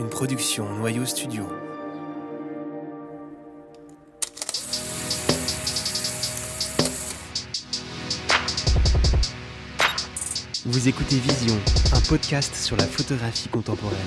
une production Noyau Studio. Vous écoutez Vision, un podcast sur la photographie contemporaine.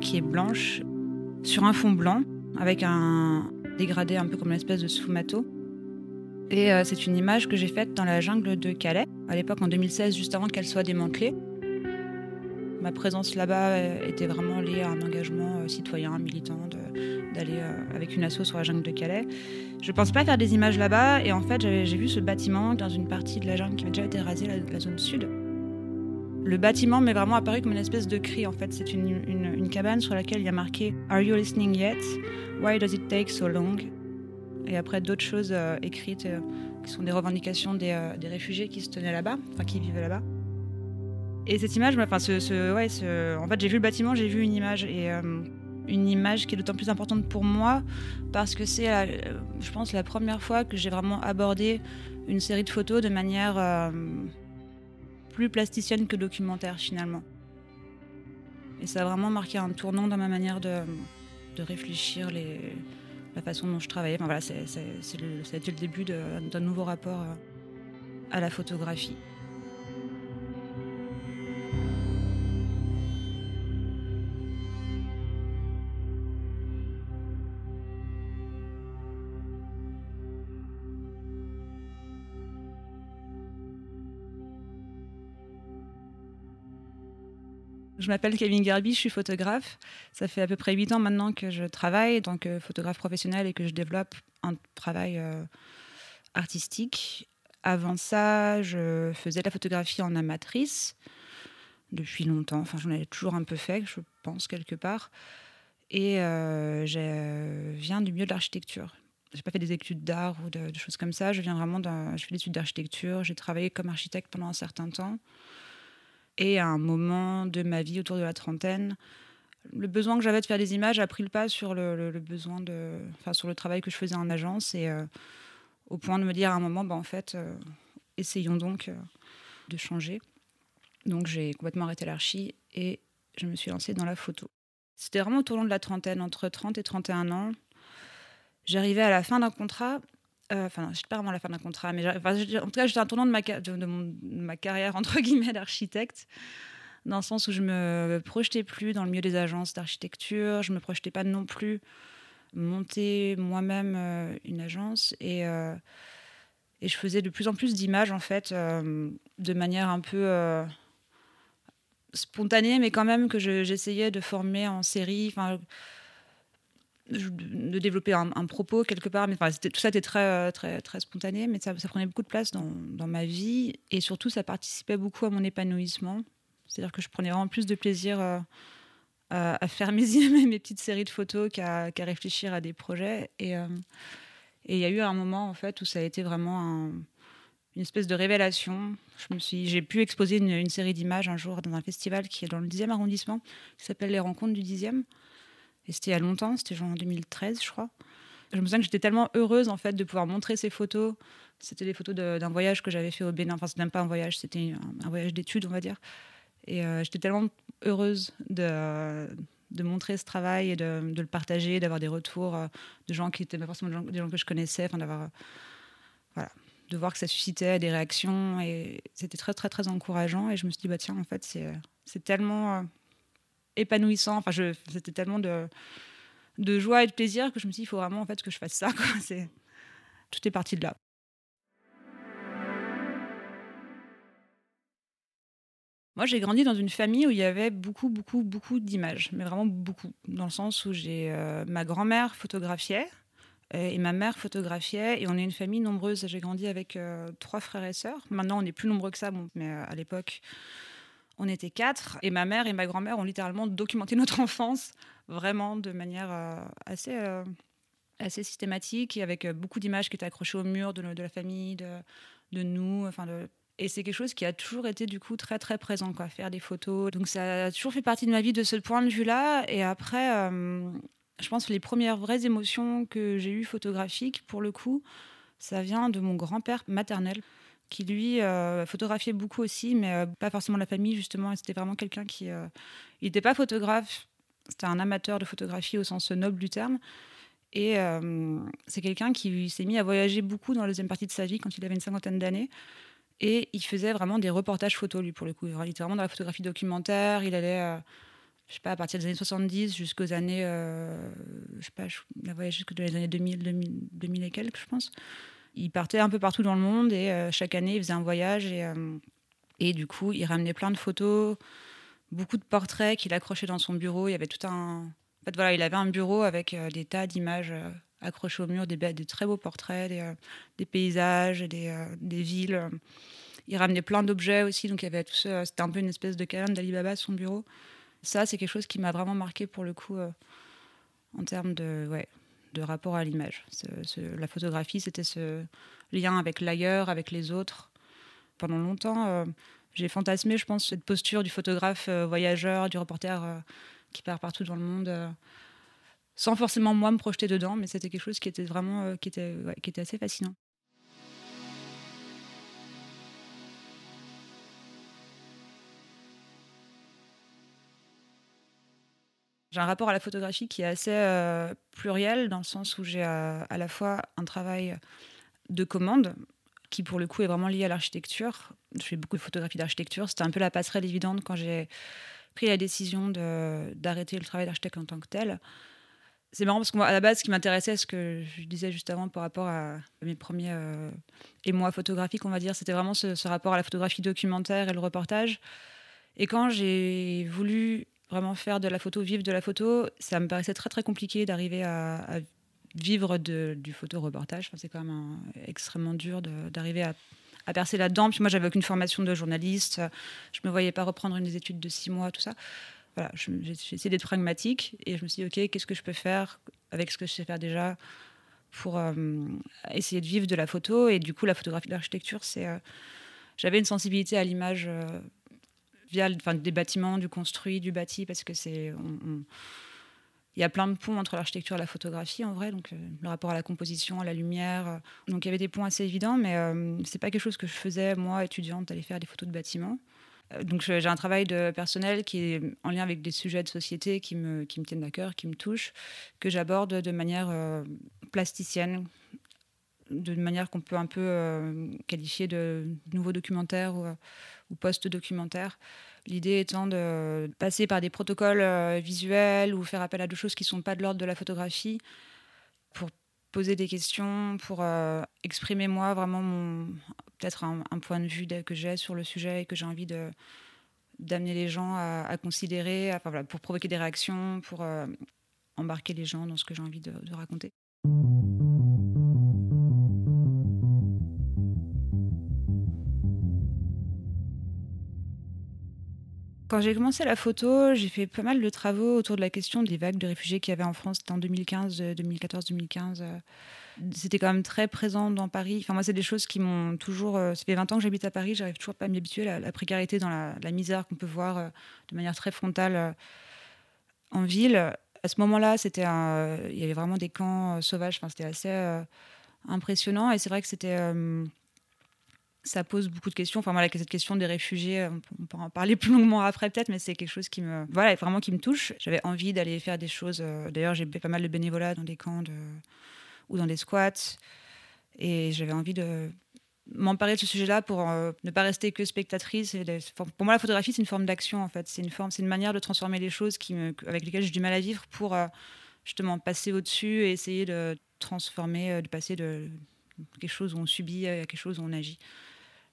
Qui est blanche sur un fond blanc avec un dégradé un peu comme une espèce de sfumato. Et euh, c'est une image que j'ai faite dans la jungle de Calais, à l'époque en 2016, juste avant qu'elle soit démantelée. Ma présence là-bas euh, était vraiment liée à un engagement citoyen, militant, d'aller avec une asso sur la jungle de Calais. Je ne pense pas faire des images là-bas, et en fait, j'ai vu ce bâtiment dans une partie de la jungle qui avait déjà été rasée, la zone sud. Le bâtiment m'est vraiment apparu comme une espèce de cri. En fait, c'est une, cabane sur laquelle il y a marqué Are you listening yet? Why does it take so long? Et après d'autres choses euh, écrites euh, qui sont des revendications euh, des, réfugiés qui se tenaient là-bas, enfin qui vivaient là-bas. Et cette image, enfin, ce, ouais, en fait, j'ai vu le bâtiment, j'ai vu une image et une image qui est d'autant plus importante pour moi parce que c'est, je pense, la première fois que j'ai vraiment abordé une série de photos de manière plus plasticienne que documentaire finalement. Et ça a vraiment marqué un tournant dans ma manière de, de réfléchir la façon dont je travaillais. Enfin, voilà, c'est, ça a été le début d'un nouveau rapport à la photographie. Je m'appelle Kevin Garby, je suis photographe. Ça fait à peu près 8 ans maintenant que je travaille tant que photographe professionnel et que je développe un travail euh, artistique. Avant ça, je faisais de la photographie en amatrice depuis longtemps. Enfin, j'en avais toujours un peu fait, je pense, quelque part. Et euh, je viens du milieu de l'architecture. J'ai pas fait des études d'art ou de, choses comme ça. Je viens vraiment. Je fais des études d'architecture. J'ai travaillé comme architecte pendant un certain temps. Et à un moment de ma vie, autour de la trentaine, le besoin que j'avais de faire des images a pris le pas sur le, besoin de, enfin, sur le travail que je faisais en agence et euh, au point de me dire à un moment, bah, en fait, euh, essayons donc euh, de changer. Donc j'ai complètement arrêté l'archi et je me suis lancée dans la photo. C'était vraiment au long de la trentaine, entre 30 et 31 ans. J'arrivais à la fin d'un contrat euh, enfin, je sais pas vraiment la fin d'un contrat, mais en tout cas, j'étais un tournant de ma, carrière, entre guillemets, d'architecte, dans le sens où je me projetais plus dans le milieu des agences d'architecture, je me projetais pas non plus monter moi-même euh, une agence et, euh, et je faisais de plus en plus d'images, en fait, de manière un peu spontanée, mais quand même que j'essayais de former en série. De développer un, propos quelque part. Mais enfin, tout ça était très, euh, très, très spontané, mais ça, prenait beaucoup de place dans, dans, ma vie. Et surtout, ça participait beaucoup à mon épanouissement. C'est-à-dire que je prenais vraiment plus de plaisir euh, à, faire mes, mes petites séries de photos qu'à réfléchir à des projets. Euh, et il y a eu un moment, en fait, où ça a été vraiment une espèce de révélation. J'ai pu exposer une, une série d'images un jour dans un festival qui est dans le 10e arrondissement, qui s'appelle Les Rencontres du 10e. Et c'était il y a longtemps, c'était genre en 2013, je crois. Je me souviens que j'étais tellement heureuse en fait de pouvoir montrer ces photos. C'était des photos d'un voyage que j'avais fait au Bénin. Enfin, c'était même pas un voyage, c'était un, voyage d'études, on va dire. Et euh, j'étais tellement heureuse de, de montrer ce travail et de, de le partager, d'avoir des retours euh, de gens qui étaient pas forcément des gens, que je connaissais, enfin d'avoir euh, voilà, de voir que ça suscitait des réactions et c'était très très très encourageant. Et je me suis dit bah tiens en fait c'est c'est tellement épanouissant. Enfin, c'était tellement de, joie et de plaisir que je me suis dit, il faut vraiment en fait que je fasse ça. Tout est parti de là. Moi, j'ai grandi dans une famille où il y avait beaucoup, beaucoup, beaucoup d'images, mais vraiment beaucoup, dans le sens où j'ai euh, ma grand-mère photographiait euh, et ma mère photographiait, et on est une famille nombreuse. J'ai grandi avec euh, trois frères et sœurs. Maintenant, on est plus nombreux que ça, mais à l'époque, On était quatre et ma mère et ma grand-mère ont littéralement documenté notre enfance vraiment de manière assez assez systématique et avec beaucoup d'images qui étaient accrochées au mur de, la famille, de, de nous, enfin de, et c'est quelque chose qui a toujours été du coup très très présent, quoi, faire des photos. Donc ça a toujours fait partie de ma vie de ce point de vue-là. Et après, euh, je pense que les premières vraies émotions que j'ai eues photographiques, pour le coup, ça vient de mon grand-père maternel, qui lui euh, photographiait beaucoup aussi, mais euh, pas forcément la famille justement. C'était vraiment quelqu'un qui, il n'était pas photographe, c'était un amateur de photographie au sens noble du terme. Et c'est quelqu'un qui s'est mis à voyager beaucoup dans la deuxième partie de sa vie quand il avait une cinquantaine d'années. Et il faisait vraiment des reportages photos, lui, pour le coup. Il était vraiment dans la photographie documentaire. Il allait, euh, je sais pas, à partir des années 70 jusqu'aux années. Euh, je sais pas, il a voyagé jusqu'aux années 2000, 2000, et quelques, je pense. Il partait un peu partout dans le monde et euh, chaque année, il faisait un voyage. Et, et du coup, il ramenait plein de photos, beaucoup de portraits qu'il accrochait dans son bureau. Il avait tout un. En fait, voilà, il avait un bureau avec des tas d'images accrochés au mur des, très beaux portraits, des, euh, paysages, des, euh, villes. Il ramenait plein d'objets aussi, donc il y avait tout ça. C'était un peu une espèce de calme d'Alibaba son bureau. Ça, c'est quelque chose qui m'a vraiment marqué pour le coup euh, en termes de, ouais, de rapport à l'image. la photographie, c'était ce lien avec l'ailleurs, avec les autres. Pendant longtemps, j'ai fantasmé, je pense, cette posture du photographe voyageur, du reporter qui part partout dans le monde sans forcément moi me projeter dedans, mais c'était quelque chose qui était vraiment euh, qui était, qui était assez fascinant. J'ai un rapport à la photographie qui est assez euh, pluriel, dans le sens où j'ai euh, à la fois un travail de commande, qui pour le coup est vraiment lié à l'architecture. Je fais beaucoup de photographie d'architecture. C'était un peu la passerelle évidente quand j'ai pris la décision d'arrêter le travail d'architecte en tant que tel c'est marrant parce que moi, à la base, ce qui m'intéressait, ce que je disais juste avant par rapport à mes premiers euh, émois photographiques, on va dire, c'était vraiment ce, rapport à la photographie documentaire et le reportage. Et quand j'ai voulu vraiment faire de la photo, vivre de la photo, ça me paraissait très très compliqué d'arriver à, vivre de, du photo-reportage. c'est quand même extrêmement dur d'arriver à, percer là-dedans. Puis moi, j'avais aucune formation de journaliste. Je me voyais pas reprendre une des études de six mois, tout ça voilà, j'ai essayé d'être pragmatique et je me suis dit, OK, qu'est-ce que je peux faire avec ce que je sais faire déjà pour euh, essayer de vivre de la photo? Et du coup, la photographie d'architecture, c'est. Euh, j'avais une sensibilité à l'image euh, via des bâtiments, du construit, du bâti, parce que c'est. il y a plein de ponts entre l'architecture et la photographie en vrai, donc le rapport à la composition, à la lumière. donc il y avait des ponts assez évidents, mais c'est pas quelque chose que je faisais moi étudiante d'aller faire des photos de bâtiments. Euh, donc j'ai un travail de personnel qui est en lien avec des sujets de société qui me, qui me tiennent à cœur, qui me touchent, que j'aborde de manière euh, plasticienne, de manière qu'on peut un peu euh, qualifier de nouveau documentaire ou, ou post-documentaire. L'idée étant de passer par des protocoles visuels ou faire appel à des choses qui ne sont pas de l'ordre de la photographie pour poser des questions, pour exprimer moi vraiment peut-être un, point de vue que j'ai sur le sujet et que j'ai envie de d'amener les gens à, considérer, pour provoquer des réactions, pour euh, embarquer les gens dans ce que j'ai envie de, raconter. Quand j'ai commencé la photo, j'ai fait pas mal de travaux autour de la question des vagues de réfugiés qu'il y avait en France. en 2015, 2014, 2015 c'était quand même très présent dans Paris. Enfin, moi, c'est des choses qui m'ont toujours. Euh, ça fait 20 ans que j'habite à Paris, j'arrive toujours pas à m'y habituer. La, la, précarité dans la, misère qu'on peut voir euh, de manière très frontale euh, en ville. À ce moment-là, c'était il y avait vraiment des camps sauvages. Enfin, c'était assez impressionnant. Et c'est vrai que c'était. Ça pose beaucoup de questions. Enfin, voilà, cette question des réfugiés, on peut, en parler plus longuement après peut-être, mais c'est quelque chose qui me, voilà, vraiment qui me touche. J'avais envie d'aller faire des choses. D'ailleurs, j'ai fait pas mal de bénévolat dans des camps ou dans des squats. Et j'avais envie de m'emparer de ce sujet-là pour euh, ne pas rester que spectatrice. pour moi, la photographie, c'est une forme d'action, en fait. C'est une, forme, une manière de transformer les choses avec lesquelles j'ai du mal à vivre pour euh, justement passer au-dessus et essayer de transformer, euh, de passer de quelque chose où on subit à quelque chose où on agit.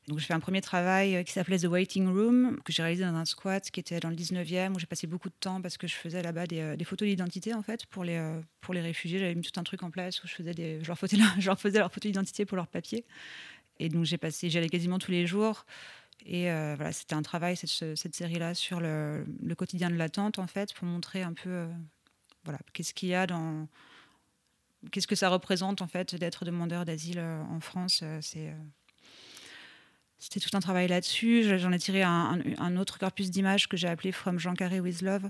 Donc j'ai fait un premier travail euh, qui s'appelait The Waiting Room, que j'ai réalisé dans un squat qui était dans le 19e, où j'ai passé beaucoup de temps parce que je faisais là-bas des, euh, photos d'identité en fait pour les, euh, pour les réfugiés. J'avais mis tout un truc en place où je, faisais des, je, leur, faisais, je leur leur photo d'identité pour leur papier. Et donc j'ai passé, j'allais quasiment tous les jours. Et voilà, c'était un travail, cette, cette série-là, sur le, le, quotidien de l'attente, en fait, pour montrer un peu, voilà, qu'est-ce qu'il y a dans. Qu'est-ce que ça représente, en fait, d'être demandeur d'asile en France C'est c'était tout un travail là-dessus. J'en ai tiré un, autre corpus d'images que j'ai appelé From Jean Carré with Love,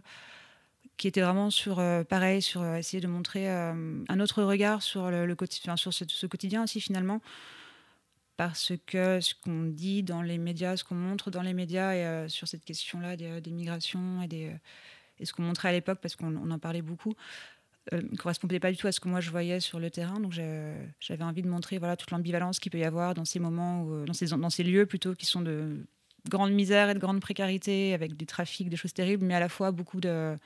qui était vraiment sur, euh, pareil, sur euh, essayer de montrer euh, un autre regard sur, le, quotidien, sur ce, quotidien aussi finalement. Parce que ce qu'on dit dans les médias, ce qu'on montre dans les médias et, sur cette question-là des, migrations et, des, et ce qu'on montrait à l'époque, parce qu'on en parlait beaucoup, ne euh, correspondait pas du tout à ce que moi je voyais sur le terrain. Donc j'avais envie de montrer voilà, toute l'ambivalence qu'il peut y avoir dans ces moments, euh, dans, ces, dans ces lieux plutôt qui sont de grande misère et de grande précarité, avec des trafics, des choses terribles, mais à la fois beaucoup de,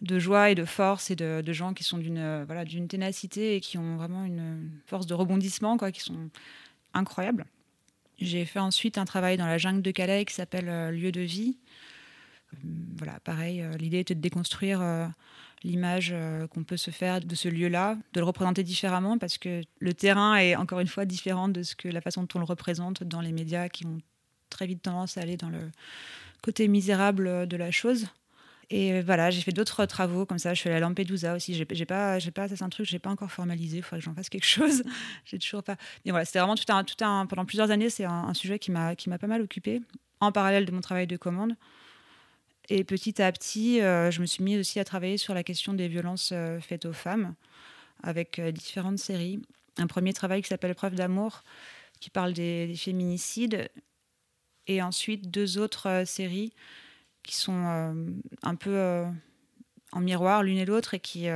de joie et de force et de, de gens qui sont d'une voilà, d'une ténacité et qui ont vraiment une force de rebondissement, quoi, qui sont incroyables. J'ai fait ensuite un travail dans la jungle de Calais qui s'appelle euh, Lieu de vie. Voilà, pareil, l'idée était de déconstruire l'image euh, qu'on peut se faire de ce lieu-là, de le représenter différemment parce que le terrain est encore une fois différent de ce que la façon dont on le représente dans les médias qui ont très vite tendance à aller dans le côté misérable de la chose. Et voilà, j'ai fait d'autres travaux comme ça. Je allée à Lampedusa aussi. J'ai, pas, j'ai pas, c'est un truc, j'ai pas encore formalisé. Il faudrait que j'en fasse quelque chose. j'ai toujours pas. Mais voilà, c'était vraiment tout un, tout un, pendant plusieurs années, c'est un, un sujet qui m'a, qui m'a pas mal occupé en parallèle de mon travail de commande. Et petit à petit, euh, je me suis mis aussi à travailler sur la question des violences euh, faites aux femmes avec euh, différentes séries. Un premier travail qui s'appelle Preuve d'amour, qui parle des, féminicides. Et ensuite, deux autres séries qui sont un peu en miroir l'une et l'autre et qui,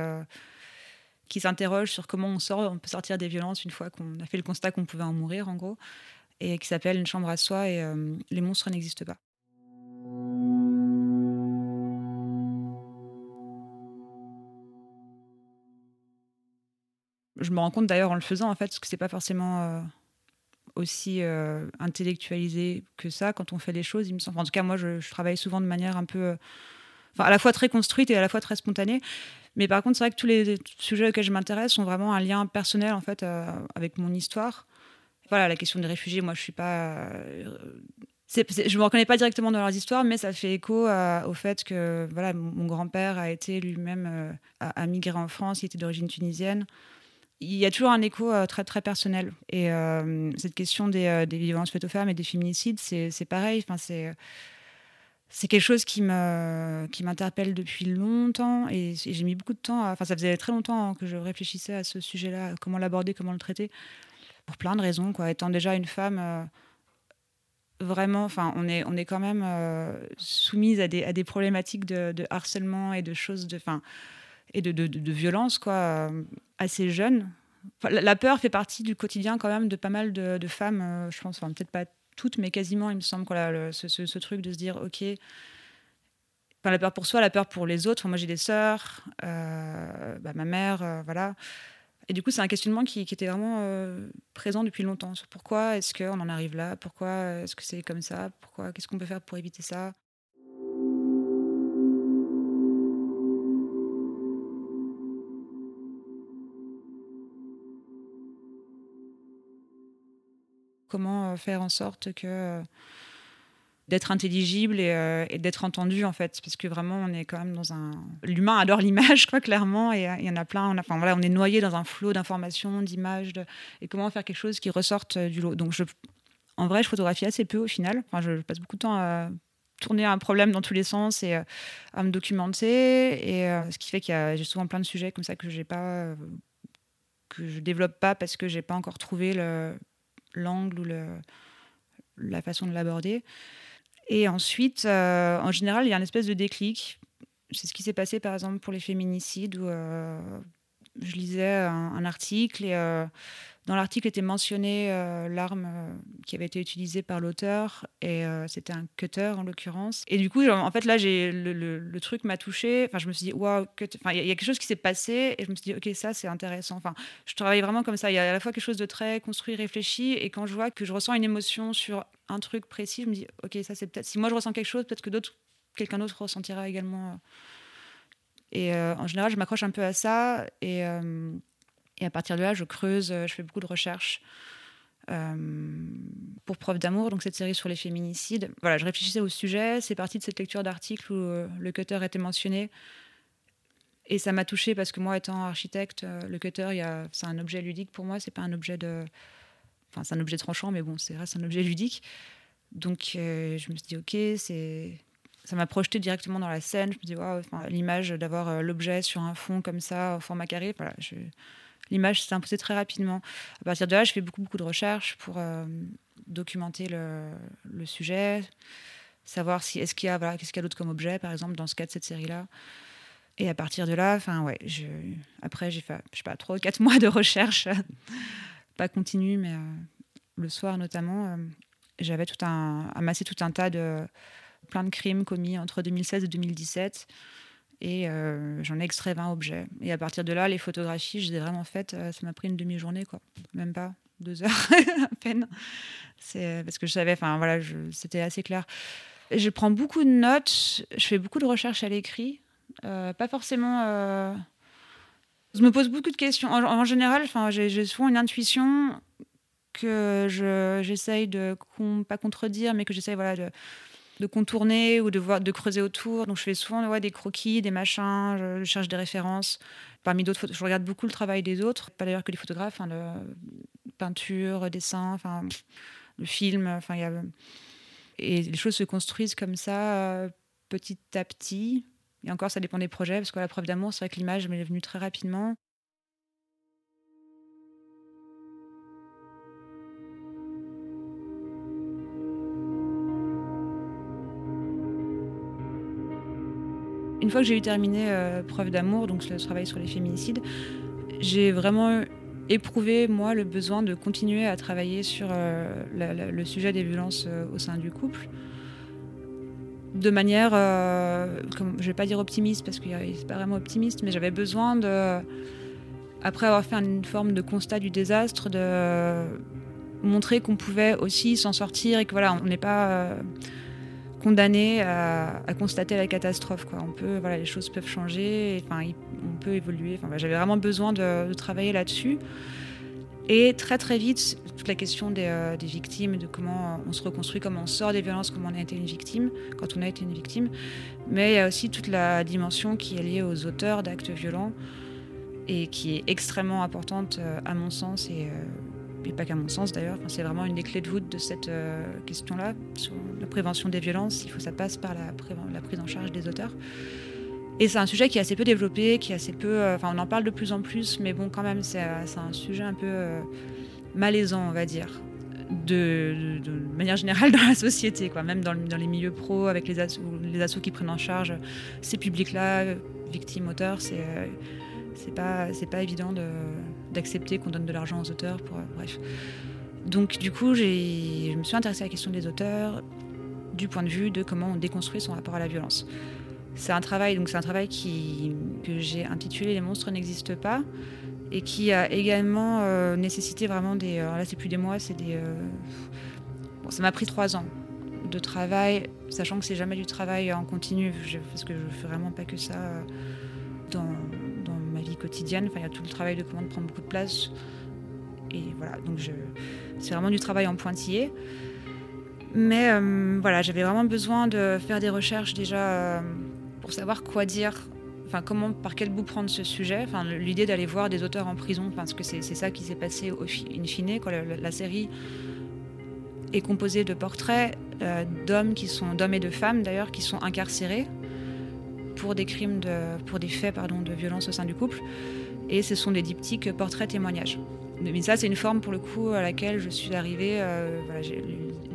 qui s'interrogent sur comment on, sort, on peut sortir des violences une fois qu'on a fait le constat qu'on pouvait en mourir, en gros. Et qui s'appelle Une chambre à soi et Les monstres n'existent pas. Je me rends compte d'ailleurs en le faisant en fait, que c'est pas forcément euh, aussi euh, intellectualisé que ça quand on fait les choses. En tout cas, moi, je, travaille souvent de manière un peu, euh, enfin, à la fois très construite et à la fois très spontanée. Mais par contre, c'est vrai que tous les sujets auxquels je m'intéresse sont vraiment un lien personnel en fait avec mon histoire. Voilà, la question des réfugiés, moi, je suis pas je ne me reconnais pas directement dans leurs histoires, mais ça fait écho au fait que voilà, mon, grand-père a été lui-même a, migré en France, il était d'origine tunisienne il y a toujours un écho euh, très très personnel. Et euh, cette question des, euh, des, violences faites aux femmes et des féminicides, c'est pareil. Enfin, c'est c'est quelque chose qui me qui m'interpelle depuis longtemps et, j'ai mis beaucoup de temps. Enfin, ça faisait très longtemps que je réfléchissais à ce sujet-là, comment l'aborder, comment le traiter, pour plein de raisons. Quoi. Étant déjà une femme. vraiment, enfin, on est, on est quand même soumise à des, à des problématiques de, harcèlement et de choses de, enfin, et de, de, de, violence quoi, euh, assez jeune. la peur fait partie du quotidien quand même de pas mal de, femmes, euh, je pense, enfin, peut-être pas toutes, mais quasiment, il me semble, quoi, ce, truc de se dire, ok, la peur pour soi, la peur pour les autres. moi, j'ai des sœurs, euh, bah, ma mère, voilà. Et du coup, c'est un questionnement qui, était vraiment présent depuis longtemps pourquoi est-ce qu'on en arrive là, pourquoi est-ce que c'est comme ça, pourquoi, qu'est-ce qu'on peut faire pour éviter ça? Comment euh, faire en sorte que euh, d'être intelligible euh, et, d'être entendu en fait. Parce que vraiment on est quand même dans un l'humain adore l'image quoi clairement. Et il y en a plein on enfin voilà on est noyé dans un flot d'informations d'images et comment faire quelque chose qui ressorte du lot. Donc en vrai je photographie assez peu au final. Enfin je passe beaucoup de temps à tourner un problème dans tous les sens et à me documenter. Et ce qui fait qu'il y a j'ai souvent plein de sujets comme ça que j'ai pas que je développe pas parce que j'ai pas encore trouvé le, l'angle ou la façon de l'aborder. Et ensuite, euh, en général, il y a une espèce de déclic. C'est ce qui s'est passé, par exemple, pour les féminicides, où euh, je lisais un, article et euh, dans l'article était mentionné euh, l'arme euh, qui avait été utilisée par l'auteur et c'était un cutter en l'occurrence. Et du coup, en fait, là, j'ai le, truc m'a touché. Enfin, je me suis dit waouh, il y, a quelque chose qui s'est passé et je me suis dit ok, ça c'est intéressant. Enfin, je travaille vraiment comme ça. Il y a à la fois quelque chose de très construit, réfléchi et quand je vois que je ressens une émotion sur un truc précis, je me dis ok, ça c'est peut-être si moi je ressens quelque chose, peut-être que d'autres quelqu'un d'autre ressentira également et euh, en général, je m'accroche un peu à ça. Et, euh, et, à partir de là, je creuse, euh, je fais beaucoup de recherches. pour Preuve d'amour, donc cette série sur les féminicides. Voilà, je réfléchissais au sujet. C'est parti de cette lecture d'article où le cutter était mentionné. Et ça m'a touchée parce que moi, étant architecte, le cutter, c'est un objet ludique pour moi. C'est pas un objet de, enfin, c'est un objet tranchant, mais bon, c'est reste un objet ludique. Donc, je me suis dit, ok, ça m'a projeté directement dans la scène. Je me dis, wow, l'image d'avoir euh, l'objet sur un fond comme ça, au format carré, voilà, l'image s'est imposée très rapidement. À partir de là, je fais beaucoup, beaucoup de recherches pour euh, documenter le, sujet, savoir si est-ce qu'il y a, voilà, qu'est-ce qu'il y a d'autre comme objet, par exemple, dans ce cas de cette série-là. Et à partir de là, enfin ouais, après j'ai fait, je sais pas, trois ou quatre mois de recherche, pas continue, mais euh, le soir notamment, j'avais tout un, amassé tout un tas de plein de crimes commis entre 2016 et 2017. Et euh, j'en ai extrait 20 objets. Et à partir de là, les photographies, je les ai vraiment faites. Euh, ça m'a pris une demi-journée, quoi. Même pas deux heures à peine. C'est parce que je savais, enfin voilà, c'était assez clair. Je prends beaucoup de notes. Je fais beaucoup de recherches à l'écrit. Euh, pas forcément. Je me pose beaucoup de questions. En, général, enfin, j'ai souvent une intuition que j'essaye de pas contredire, mais que j'essaye voilà de de contourner ou de, voir, de creuser autour. Donc je fais souvent des croquis, des machins, je, cherche des références. Parmi d'autres, je regarde beaucoup le travail des autres, pas d'ailleurs que les photographes, hein, le peinture, dessin, enfin le film, enfin il y a et les choses se construisent comme ça euh, petit à petit. Et encore, ça dépend des projets, parce que la preuve d'amour, c'est vrai que l'image m'est venue très rapidement. Une fois que j'ai eu terminé euh, Preuve d'amour, donc le travail sur les féminicides, j'ai vraiment éprouvé, moi, le besoin de continuer à travailler sur euh, le sujet des violences euh, au sein du couple. De manière, je ne vais pas dire optimiste, parce que c'est pas vraiment optimiste, mais j'avais besoin de, après avoir fait une forme de constat du désastre, de montrer qu'on pouvait aussi s'en sortir et que voilà, on n'est pas condamné à, constater la catastrophe. Quoi. On peut, voilà, les choses peuvent changer, enfin, on peut évoluer. Enfin, J'avais vraiment besoin de, travailler là-dessus. Et très très vite, toute la question des, euh, des, victimes, de comment on se reconstruit, comment on sort des violences, comment on a été une victime, quand on a été une victime. Mais il y a aussi toute la dimension qui est liée aux auteurs d'actes violents et qui est extrêmement importante euh, à mon sens et euh, et pas qu'à mon sens d'ailleurs. c'est vraiment une des clés de voûte de cette euh, question-là, sur la prévention des violences. Il faut que ça passe par la, prise en charge des auteurs. Et c'est un sujet qui est assez peu développé, qui est assez peu. Euh, enfin, on en parle de plus en plus, mais bon, quand même, c'est euh, un sujet un peu malaisant, on va dire. De, manière générale dans la société, quoi. même dans, dans les milieux pro, avec les assos, les qui prennent en charge ces publics-là, victimes, auteurs, c'est c'est pas pas évident d'accepter qu'on donne de l'argent aux auteurs pour bref. Donc du coup, je me suis intéressée à la question des auteurs du point de vue de comment on déconstruit son rapport à la violence. C'est un travail donc c'est un travail qui, que j'ai intitulé Les monstres n'existent pas et qui a également euh, nécessité vraiment des alors là c'est plus des mois, c'est des euh, bon, ça m'a pris trois ans de travail, sachant que c'est jamais du travail en continu parce que je fais vraiment pas que ça euh, dans quotidienne. Enfin, il y a tout le travail de commande prend beaucoup de place. Et voilà, donc c'est vraiment du travail en pointillé. Mais euh, voilà, j'avais vraiment besoin de faire des recherches déjà euh, pour savoir quoi dire, enfin comment, par quel bout prendre ce sujet. Enfin, l'idée d'aller voir des auteurs en prison, parce que c'est ça qui s'est passé au in fine. La, série est composée de portraits euh, d'hommes qui sont d'hommes et de femmes d'ailleurs qui sont incarcérés pour des crimes, pour des faits pardon, de violence au sein du couple. Et ce sont des diptyques portraits témoignages. Mais ça, c'est une forme pour le coup à laquelle je suis arrivée. Euh, voilà,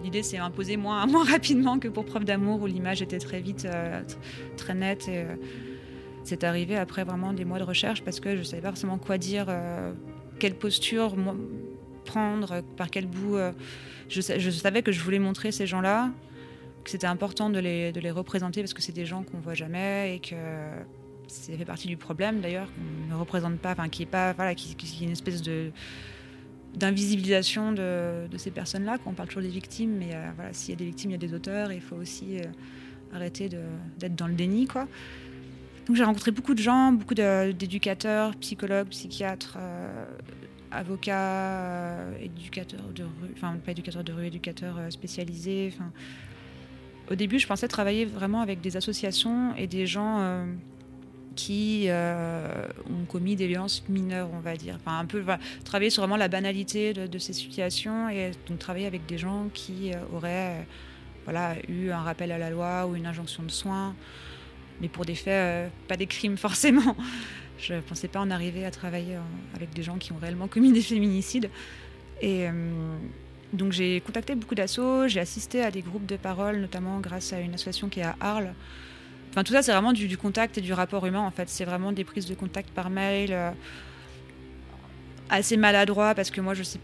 L'idée s'est imposée moins, moins rapidement que pour Preuve d'amour, où l'image était très vite, euh, très nette. Et, euh, c'est arrivé après vraiment des mois de recherche parce que je ne savais pas forcément quoi dire, quelle posture prendre, par quel bout. Je, savais que je voulais montrer ces gens-là, que c'était important de les, de les, représenter parce que c'est des gens qu'on voit jamais et que ça fait partie du problème d'ailleurs qu'on ne représente pas, enfin qui est pas, voilà, qui, qui est une espèce de d'invisibilisation de, de, ces personnes-là. Quand on parle toujours des victimes, mais euh, voilà, s'il y a des victimes, il y a des auteurs et il faut aussi euh, arrêter d'être dans le déni, quoi. Donc j'ai rencontré beaucoup de gens, beaucoup d'éducateurs, psychologues, psychiatres, euh, avocat, éducateur de rue, enfin pas éducateur de rue, éducateur spécialisé. Enfin, au début, je pensais travailler vraiment avec des associations et des gens qui ont commis des violences mineures, on va dire. Enfin, un peu travailler sur vraiment la banalité de, ces situations et donc travailler avec des gens qui auraient voilà, eu un rappel à la loi ou une injonction de soins, mais pour des faits, pas des crimes forcément. Je ne pensais pas en arriver à travailler avec des gens qui ont réellement commis des féminicides. Et euh, donc j'ai contacté beaucoup d'assauts, j'ai assisté à des groupes de parole, notamment grâce à une association qui est à Arles. Enfin, tout ça, c'est vraiment du, contact et du rapport humain, en fait. C'est vraiment des prises de contact par mail, euh, assez maladroit, parce que moi, je sais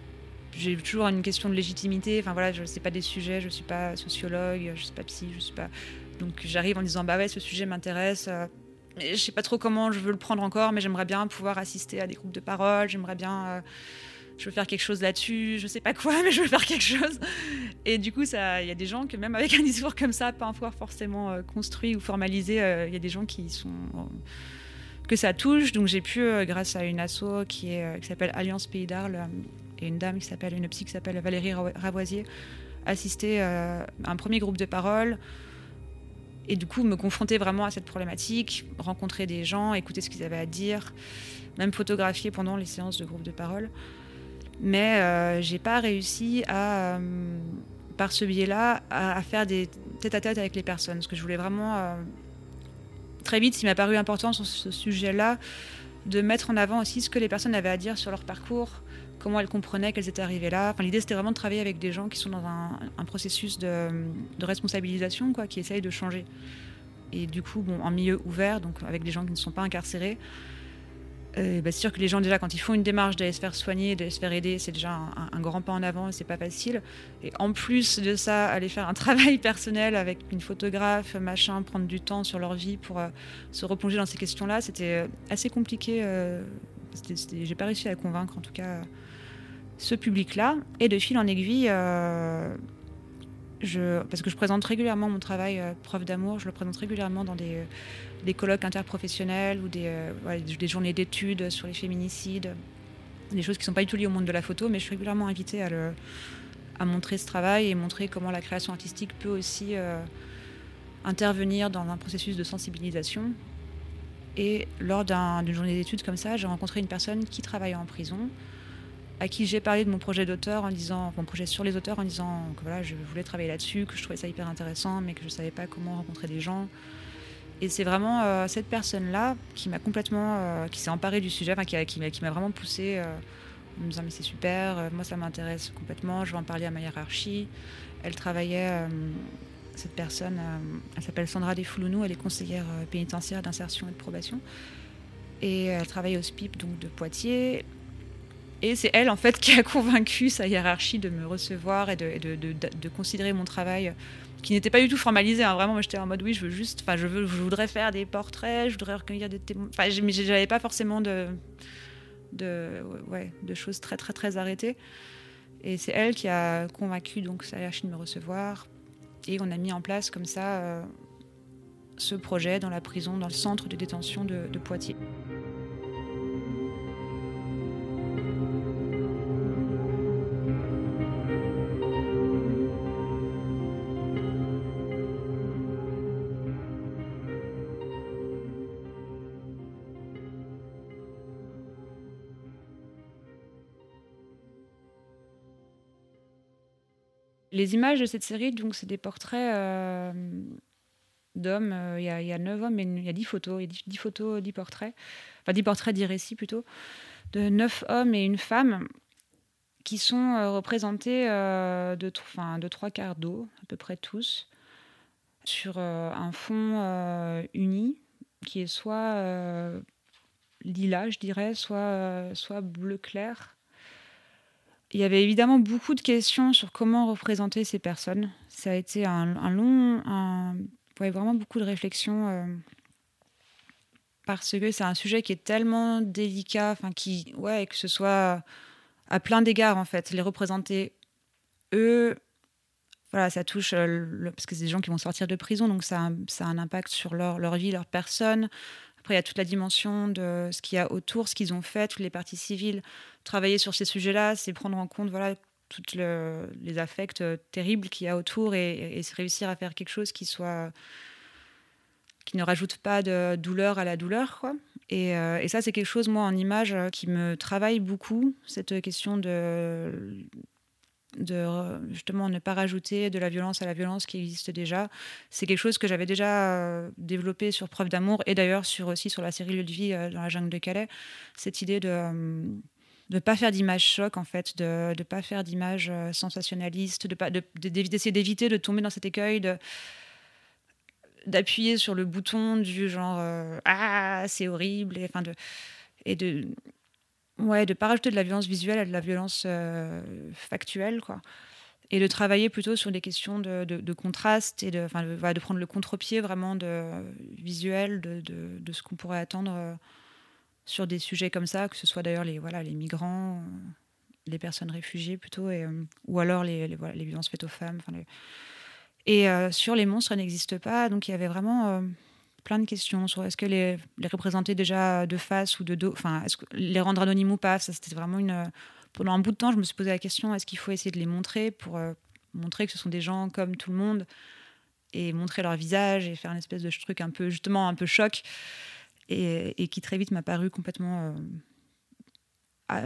j'ai toujours une question de légitimité. Enfin voilà, je sais pas des sujets, je ne suis pas sociologue, je ne suis pas psy, je suis pas. Donc j'arrive en disant bah ouais, ce sujet m'intéresse. Euh, je sais pas trop comment je veux le prendre encore, mais j'aimerais bien pouvoir assister à des groupes de parole. J'aimerais bien. Euh, je veux faire quelque chose là-dessus. Je sais pas quoi, mais je veux faire quelque chose. Et du coup, il y a des gens que, même avec un discours comme ça, pas un forcément euh, construit ou formalisé, euh, il y a des gens qui sont. que ça touche. Donc j'ai pu, grâce à une asso qui s'appelle Alliance Pays d'Arles et une dame qui s'appelle, une psy qui s'appelle Valérie Ravoisier, assister à un premier groupe de parole et du coup me confronter vraiment à cette problématique, rencontrer des gens, écouter ce qu'ils avaient à dire, même photographier pendant les séances de groupe de parole. Mais euh, j'ai pas réussi à, euh, par ce biais-là, à, faire des tête-à-tête avec les personnes. Parce que je voulais vraiment euh, très vite, il m'a paru important sur ce sujet-là, de mettre en avant aussi ce que les personnes avaient à dire sur leur parcours, comment elles comprenaient qu'elles étaient arrivées là. Enfin, L'idée, c'était vraiment de travailler avec des gens qui sont dans un, processus de, responsabilisation, quoi, qui essayent de changer. Et du coup, bon, en milieu ouvert, donc avec des gens qui ne sont pas incarcérés, euh, bah, c'est sûr que les gens, déjà, quand ils font une démarche d'aller se faire soigner, d'aller se faire aider, c'est déjà un, grand pas en avant et c'est pas facile. Et en plus de ça, aller faire un travail personnel avec une photographe, machin, prendre du temps sur leur vie pour euh, se replonger dans ces questions-là, c'était euh, assez compliqué. J'ai pas réussi à convaincre, en tout cas ce public-là. Et de fil en aiguille, euh, parce que je présente régulièrement mon travail euh, preuve d'amour, je le présente régulièrement dans des, des colloques interprofessionnels ou des, euh, des journées d'études sur les féminicides, des choses qui ne sont pas du tout liées au monde de la photo, mais je suis régulièrement invitée à, le, à montrer ce travail et montrer comment la création artistique peut aussi intervenir dans un processus de sensibilisation. Et lors d'une journée d'études comme ça, j'ai rencontré une personne qui travaille en prison, à qui j'ai parlé de mon projet d'auteur en disant, mon projet sur les auteurs en disant que voilà, je voulais travailler là-dessus, que je trouvais ça hyper intéressant, mais que je ne savais pas comment rencontrer des gens. Et c'est vraiment euh, cette personne-là qui m'a complètement, euh, qui s'est emparée du sujet, qui, m'a vraiment poussée euh, en me disant mais c'est super, moi ça m'intéresse complètement, je vais en parler à ma hiérarchie. Elle travaillait, cette personne, elle s'appelle Sandra Desfoulounou, elle est conseillère pénitentiaire d'insertion et de probation. Et elle travaille au SPIP donc de Poitiers. Et c'est elle, en fait, qui a convaincu sa hiérarchie de me recevoir et de, considérer mon travail, qui n'était pas du tout formalisé. Hein. Vraiment, moi, j'étais en mode, oui, je veux juste, enfin, je, veux, je voudrais faire des portraits, je voudrais recueillir des témoins. Enfin, j'avais pas forcément de, ouais, de choses très, très, très arrêtées. Et c'est elle qui a convaincu donc sa hiérarchie de me recevoir. Et on a mis en place comme ça euh, ce projet dans la prison, dans le centre de détention de Poitiers. Les images de cette série, donc, c'est des portraits euh, d'hommes. Euh, il y, a, neuf 9 hommes, mais il y a 10 photos. Il y a 10, photos, 10 portraits. Enfin, 10 portraits, 10 récits plutôt. De 9 hommes et une femme qui sont euh, représentés de, trois quarts d'eau, à peu près tous, sur un fond uni qui est soit lilas, je dirais, soit bleu clair il y avait évidemment beaucoup de questions sur comment représenter ces personnes. Ça a été un, long, un, vraiment beaucoup de réflexions euh, parce que c'est un sujet qui est tellement délicat, enfin qui, ouais, que ce soit à plein d'égards en fait, les représenter eux, voilà, ça touche euh, parce que c'est des gens qui vont sortir de prison, donc ça, ça a un impact sur leur, leur vie, leur personne, Après, il y a toute la dimension de ce qu'il y a autour, ce qu'ils ont fait, toutes les parties civiles. Travailler sur ces sujets-là, c'est prendre en compte voilà, tous les affects terribles qu'il y a autour et, réussir à faire quelque chose qui soit qui ne rajoute pas de douleur à la douleur. Quoi. Et, euh, et ça, c'est quelque chose, moi, en image, qui me travaille beaucoup, cette question de, de justement ne pas rajouter de la violence à la violence qui existe déjà. C'est quelque chose que j'avais déjà euh, développé sur Preuve d'amour et d'ailleurs sur, aussi sur la série Le vie euh, dans la jungle de Calais. Cette idée de ne pas faire d'image choc en fait, de ne pas faire d'image sensationnaliste, de pas d'essayer d'éviter de tomber dans cet écueil de d'appuyer sur le bouton du genre euh, ah c'est horrible enfin de et de ouais de pas rajouter de la violence visuelle à de la violence euh, factuelle quoi et de travailler plutôt sur des questions de, de, contraste et de, de, de, prendre le contre-pied vraiment de visuel de, ce qu'on pourrait attendre euh, sur des sujets comme ça, que ce soit d'ailleurs les, voilà, les migrants, les personnes réfugiées plutôt, et, ou alors les, voilà, les violences faites aux femmes. Les, et euh, sur les monstres, ça n'existe pas. Donc il y avait vraiment euh, plein de questions sur est-ce que les, les, représenter déjà de face ou de dos, enfin, est-ce que les rendre anonymes ou pas. Ça, c'était vraiment une. Pendant un bout de temps, je me suis posé la question est-ce qu'il faut essayer de les montrer pour euh, montrer que ce sont des gens comme tout le monde et montrer leur visage et faire une espèce de truc un peu, justement, un peu choc et, et qui très vite m'a paru complètement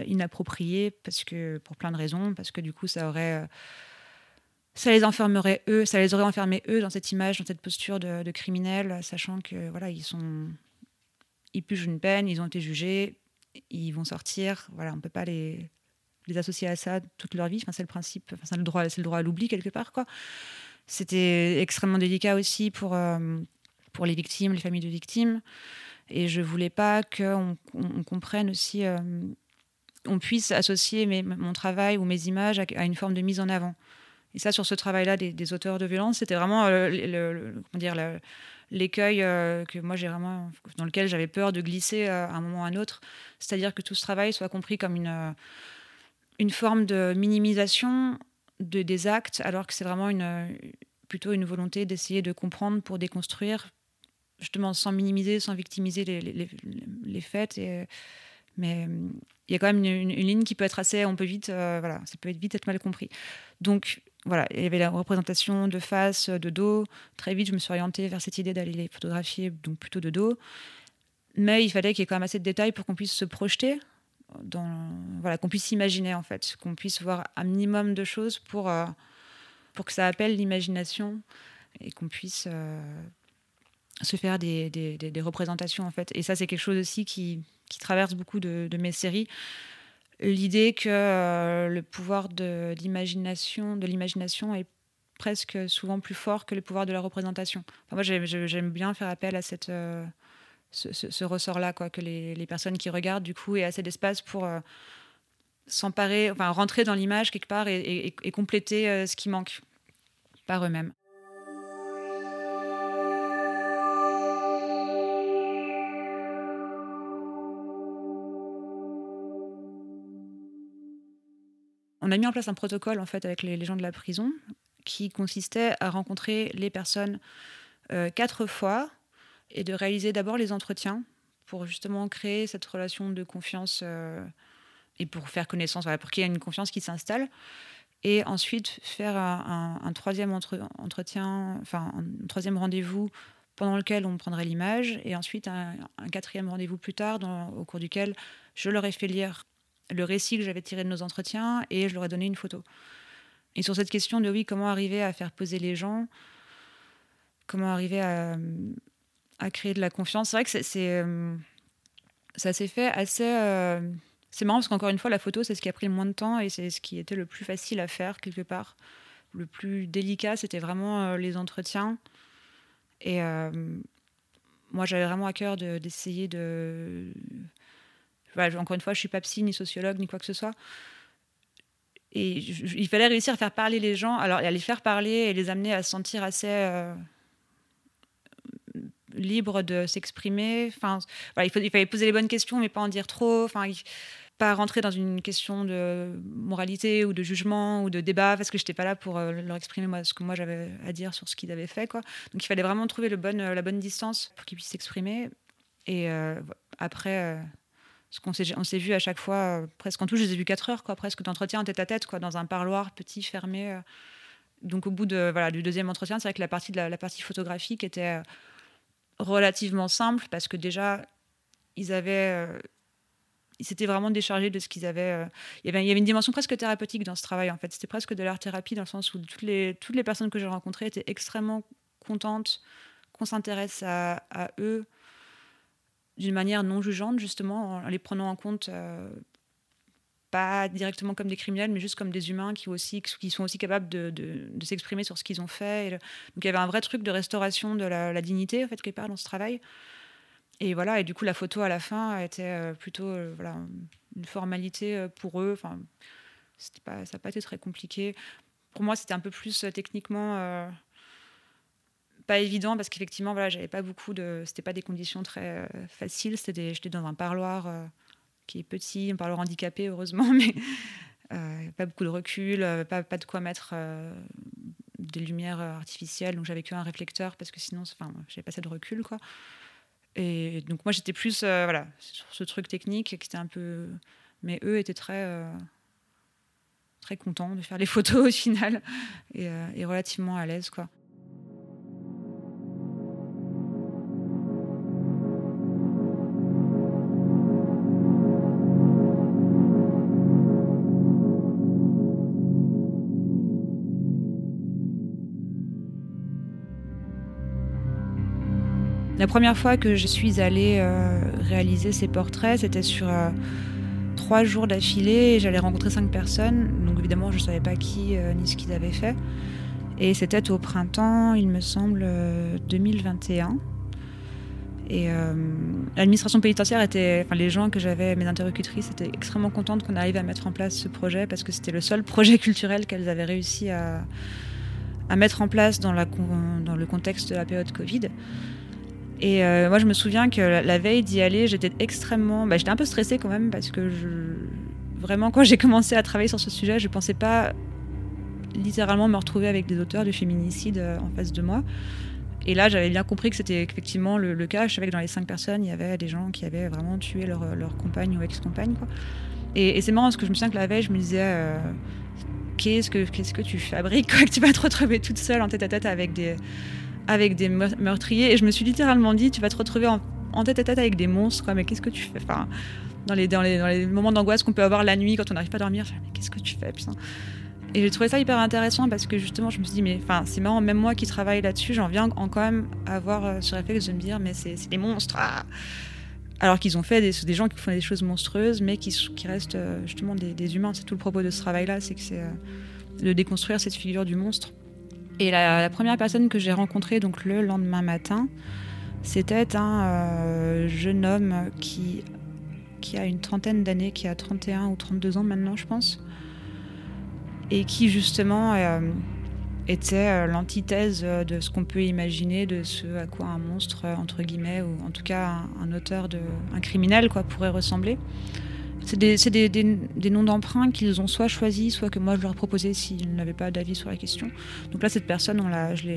inapproprié parce que, pour plein de raisons, parce que du coup, ça aurait ça les enfermerait eux, ça les aurait enfermés eux dans cette image, dans cette posture de, criminel, sachant que voilà, ils sont, ils pugent une peine, ils ont été jugés, ils vont sortir. Voilà, on peut pas les, les associer à ça toute leur vie. Enfin, c'est le principe, enfin, c'est le droit, c'est le droit à l'oubli quelque part, quoi. C'était extrêmement délicat aussi pour euh, pour les victimes, les familles de victimes, et je voulais pas qu'on on, comprenne aussi. Euh, on puisse associer mes, mon travail ou mes images à une forme de mise en avant. Et ça, sur ce travail-là des, auteurs de violence, c'était vraiment euh, comment l'écueil euh, dans lequel j'avais peur de glisser euh, à un moment ou à un autre. C'est-à-dire que tout ce travail soit compris comme une, une forme de minimisation de, des actes, alors que c'est vraiment une, plutôt une volonté d'essayer de comprendre pour déconstruire, justement sans minimiser, sans victimiser les, les, faits. Et, mais il y a quand même une, ligne qui peut être assez, on peut vite, voilà, ça peut vite être mal compris. Donc voilà, il y avait la représentation de face, de dos. Très vite, je me suis orientée vers cette idée d'aller les photographier, donc plutôt de dos. Mais il fallait qu'il y ait quand même assez de détails pour qu'on puisse se projeter, voilà, qu'on puisse s'imaginer en fait, qu'on puisse voir un minimum de choses pour, euh, pour que ça appelle l'imagination et qu'on puisse euh, se faire des, des, représentations en fait. Et ça, c'est quelque chose aussi qui, traverse beaucoup de mes séries l'idée que euh, le pouvoir de l'imagination, de l'imagination est presque souvent plus fort que le pouvoir de la représentation. moi, j'aime bien faire appel à cette, euh, ce, ressort-là, quoi, que les, personnes qui regardent, du coup, aient assez d'espace pour euh, s'emparer, enfin, rentrer dans l'image quelque part et compléter ce qui manque par eux-mêmes. On a mis en place un protocole en fait avec les, gens de la prison qui consistait à rencontrer les personnes euh, quatre fois et de réaliser d'abord les entretiens pour justement créer cette relation de confiance euh, et pour faire connaissance, pour qu'il y ait une confiance qui s'installe. Et ensuite faire un, troisième entretien, enfin un troisième rendez-vous pendant lequel on prendrait l'image, et ensuite un, quatrième rendez-vous plus tard, au cours duquel je leur ai fait lire le récit que j'avais tiré de nos entretiens et je leur ai donné une photo. Et sur cette question de oui, comment arriver à faire poser les gens, comment arriver à, créer de la confiance, c'est vrai que c'est, euh, ça s'est fait assez. Euh, c'est marrant parce qu'encore une fois, la photo, c'est ce qui a pris le moins de temps et c'est ce qui était le plus facile à faire quelque part. Le plus délicat, c'était vraiment euh, les entretiens. Et moi, j'avais vraiment à cœur d'essayer de encore une fois, je suis pas psy, ni sociologue, ni quoi que ce soit. Et il fallait réussir à faire parler les gens, alors à les faire parler et les amener à se sentir assez euh, libres de s'exprimer. Enfin, il, fallait poser les bonnes questions, mais pas en dire trop. Enfin, pas rentrer dans une question de moralité ou de jugement ou de débat parce que je n'étais pas là pour euh, leur exprimer moi, ce que moi j'avais à dire sur ce qu'ils avaient fait quoi. Donc il fallait vraiment trouver le bon, la bonne distance pour qu'ils puissent s'exprimer Et après, ce qu'on s'est, on s'est vu à chaque fois, presque en tout, je les ai vus 4 heures, quoi, presque d'entretien tête à tête, quoi, dans un parloir petit, fermé. Donc au bout de, voilà, du deuxième entretien, c'est vrai que la partie, de la, partie photographique était relativement simple parce que déjà, ils avaient ils s'étaient vraiment déchargés de ce qu'ils avaient. Il, y avait, il y avait une dimension presque thérapeutique dans ce travail, en fait. C'était presque de l'art thérapie dans le sens où toutes les, toutes les personnes que j'ai rencontrées étaient extrêmement contentes qu'on s'intéresse à, eux d'une manière non jugeante, justement, en les prenant en compte pas directement comme des criminels, mais juste comme des humains qui, aussi, qui sont aussi capables de, s'exprimer sur ce qu'ils ont fait. donc il y avait un vrai truc de restauration de la, dignité, en fait, quelque part, dans ce travail. Et voilà, et du coup, la photo à la fin était euh, plutôt euh, voilà, une formalité euh, pour eux. Enfin, pas, ça n'a pas été très compliqué. Pour moi, c'était un peu plus techniquement pas évident parce qu'effectivement, voilà, j'avais pas beaucoup de. C'était pas des conditions très faciles. J'étais dans un parloir qui est petit, un parloir handicapé, heureusement, mais pas beaucoup de recul, pas, pas de quoi mettre des lumières artificielles. Donc j'avais qu'un réflecteur parce que sinon, enfin, j'avais pas assez de recul, quoi. Et donc moi j'étais plus euh, voilà sur ce truc technique qui était un peu, mais eux étaient très euh, très contents de faire les photos au final et, euh, et relativement à l'aise quoi. La première fois que je suis allée euh, réaliser ces portraits, c'était sur euh, trois jours d'affilée. J'allais rencontrer cinq personnes, donc évidemment je ne savais pas qui euh, ni ce qu'ils avaient fait. Et c'était au printemps, il me semble, 2021. Et l'administration pénitentiaire était, enfin les gens que j'avais, mes interlocutrices, étaient extrêmement contentes qu'on arrive à mettre en place ce projet parce que c'était le seul projet culturel qu'elles avaient réussi à, mettre en place dans, la, dans le contexte de la période Covid. Et euh, moi, je me souviens que la, veille d'y aller, j'étais extrêmement. Bah, j'étais un peu stressée quand même parce que vraiment, quand j'ai commencé à travailler sur ce sujet, je pensais pas littéralement me retrouver avec des auteurs de féminicide euh, en face de moi. Et là, j'avais bien compris que c'était effectivement le, cas. Je savais que dans les cinq personnes, il y avait des gens qui avaient vraiment tué leur, leur compagne ou ex-compagne. Et, c'est marrant parce que je me souviens que la veille, je me disais. Euh, qu'est-ce que, qu'est-ce que tu fabriques quoi, que tu vas te retrouver toute seule en tête à tête avec des, avec des meurtriers. Et je me suis littéralement dit, tu vas te retrouver en, tête à tête avec des monstres, quoi. Mais qu'est-ce que tu fais? Dans, les, dans, les, moments d'angoisse qu'on peut avoir la nuit quand on n'arrive pas à dormir, mais qu'est-ce que tu fais, et j'ai trouvé ça hyper intéressant parce que justement, je me suis dit, mais enfin, c'est marrant, même moi qui travaille là-dessus, j'en viens en quand même avoir euh, ce réflexe de me dire, mais c'est des monstres. Ah Alors qu'ils ont fait des, gens qui font des choses monstrueuses, mais qui, restent euh, justement des, des humains. C'est tout le propos de ce travail-là, c'est que c'est euh, de déconstruire cette figure du monstre. Et la, première personne que j'ai rencontrée donc le lendemain matin, c'était un euh, jeune homme qui, qui a une trentaine d'années, qui a 31 ou 32 ans maintenant, je pense, et qui justement euh, était euh, l'antithèse de ce qu'on peut imaginer de ce à quoi un monstre, entre guillemets, ou en tout cas un, auteur, de, un criminel, quoi, pourrait ressembler. C'est des, noms d'emprunt qu'ils ont soit choisis, soit que moi je leur proposais s'ils n'avaient pas d'avis sur la question. Donc là, cette personne, je, lui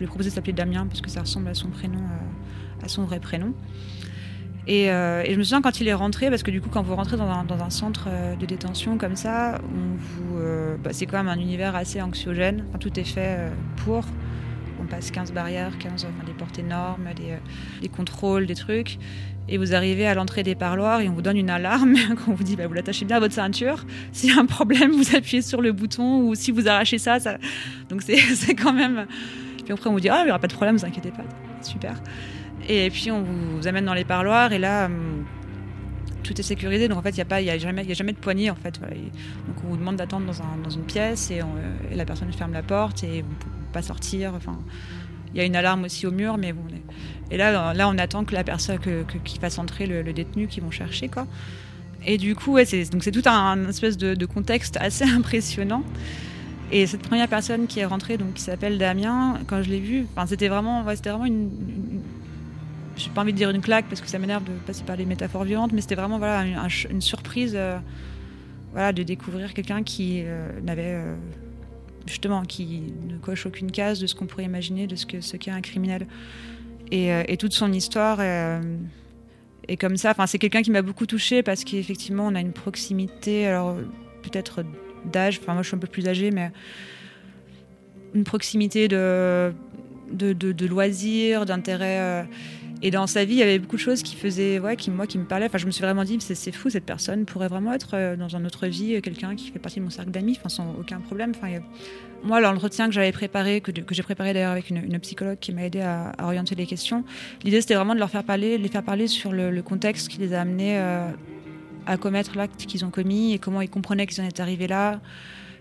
ai proposé de s'appeler Damien parce que ça ressemble à son prénom, euh, à son vrai prénom. Et, euh, et, je me souviens quand il est rentré, parce que du coup, quand vous rentrez dans un, centre euh, de détention comme ça, vous, bah, c'est quand même un univers assez anxiogène. Enfin, tout est fait pour. On passe 15 barrières, 15, enfin, des portes énormes, des contrôles, des trucs et vous arrivez à l'entrée des parloirs et on vous donne une alarme quand on vous dit bah, vous l'attachez bien à votre ceinture. S'il y a un problème, vous appuyez sur le bouton ou si vous arrachez ça, ça... donc c'est quand même. Puis après on vous dit ah il n'y aura pas de problème, vous inquiétez pas, super. Et puis on vous amène dans les parloirs et là hum, tout est sécurisé, donc en fait il n'y a a jamais, a jamais de poignée en fait. Donc on vous demande d'attendre dans, un, dans, une pièce et, et, la personne ferme la porte et vous ne pouvez pas sortir. Enfin, il y a une alarme aussi au mur, mais bon. Et là, là, on attend que la personne que, qui fasse entrer le, détenu qu'ils vont chercher, quoi. Et du coup, c'est tout un, espèce de, contexte assez impressionnant. Et cette première personne qui est rentrée, donc qui s'appelle Damien, quand je l'ai vu, enfin, c'était vraiment, vraiment une, j'ai pas envie de dire une claque parce que ça m'énerve de passer par les métaphores violentes, mais c'était vraiment voilà une, surprise, euh, voilà, de découvrir quelqu'un qui euh, n'avait euh, justement qui ne coche aucune case de ce qu'on pourrait imaginer de ce que ce qu'est un criminel. Et, et toute son histoire est, comme ça. Enfin, c'est quelqu'un qui m'a beaucoup touchée parce qu'effectivement, on a une proximité, alors peut-être d'âge, enfin moi je suis un peu plus âgée, mais une proximité de, de, de, loisirs, d'intérêts. Et dans sa vie, il y avait beaucoup de choses qui faisaient, ouais, qui moi, qui me parlaient. Enfin, je me suis vraiment dit, c'est fou, cette personne pourrait vraiment être euh, dans une autre vie euh, quelqu'un qui fait partie de mon cercle d'amis, enfin, sans aucun problème. Enfin, Moi, l'entretien que j'avais préparé, que, j'ai préparé d'ailleurs avec une, psychologue qui m'a aidé à, orienter les questions, l'idée c'était vraiment de leur faire parler, les faire parler sur le, contexte qui les a amenés euh, à commettre l'acte qu'ils ont commis et comment ils comprenaient qu'ils en étaient arrivés là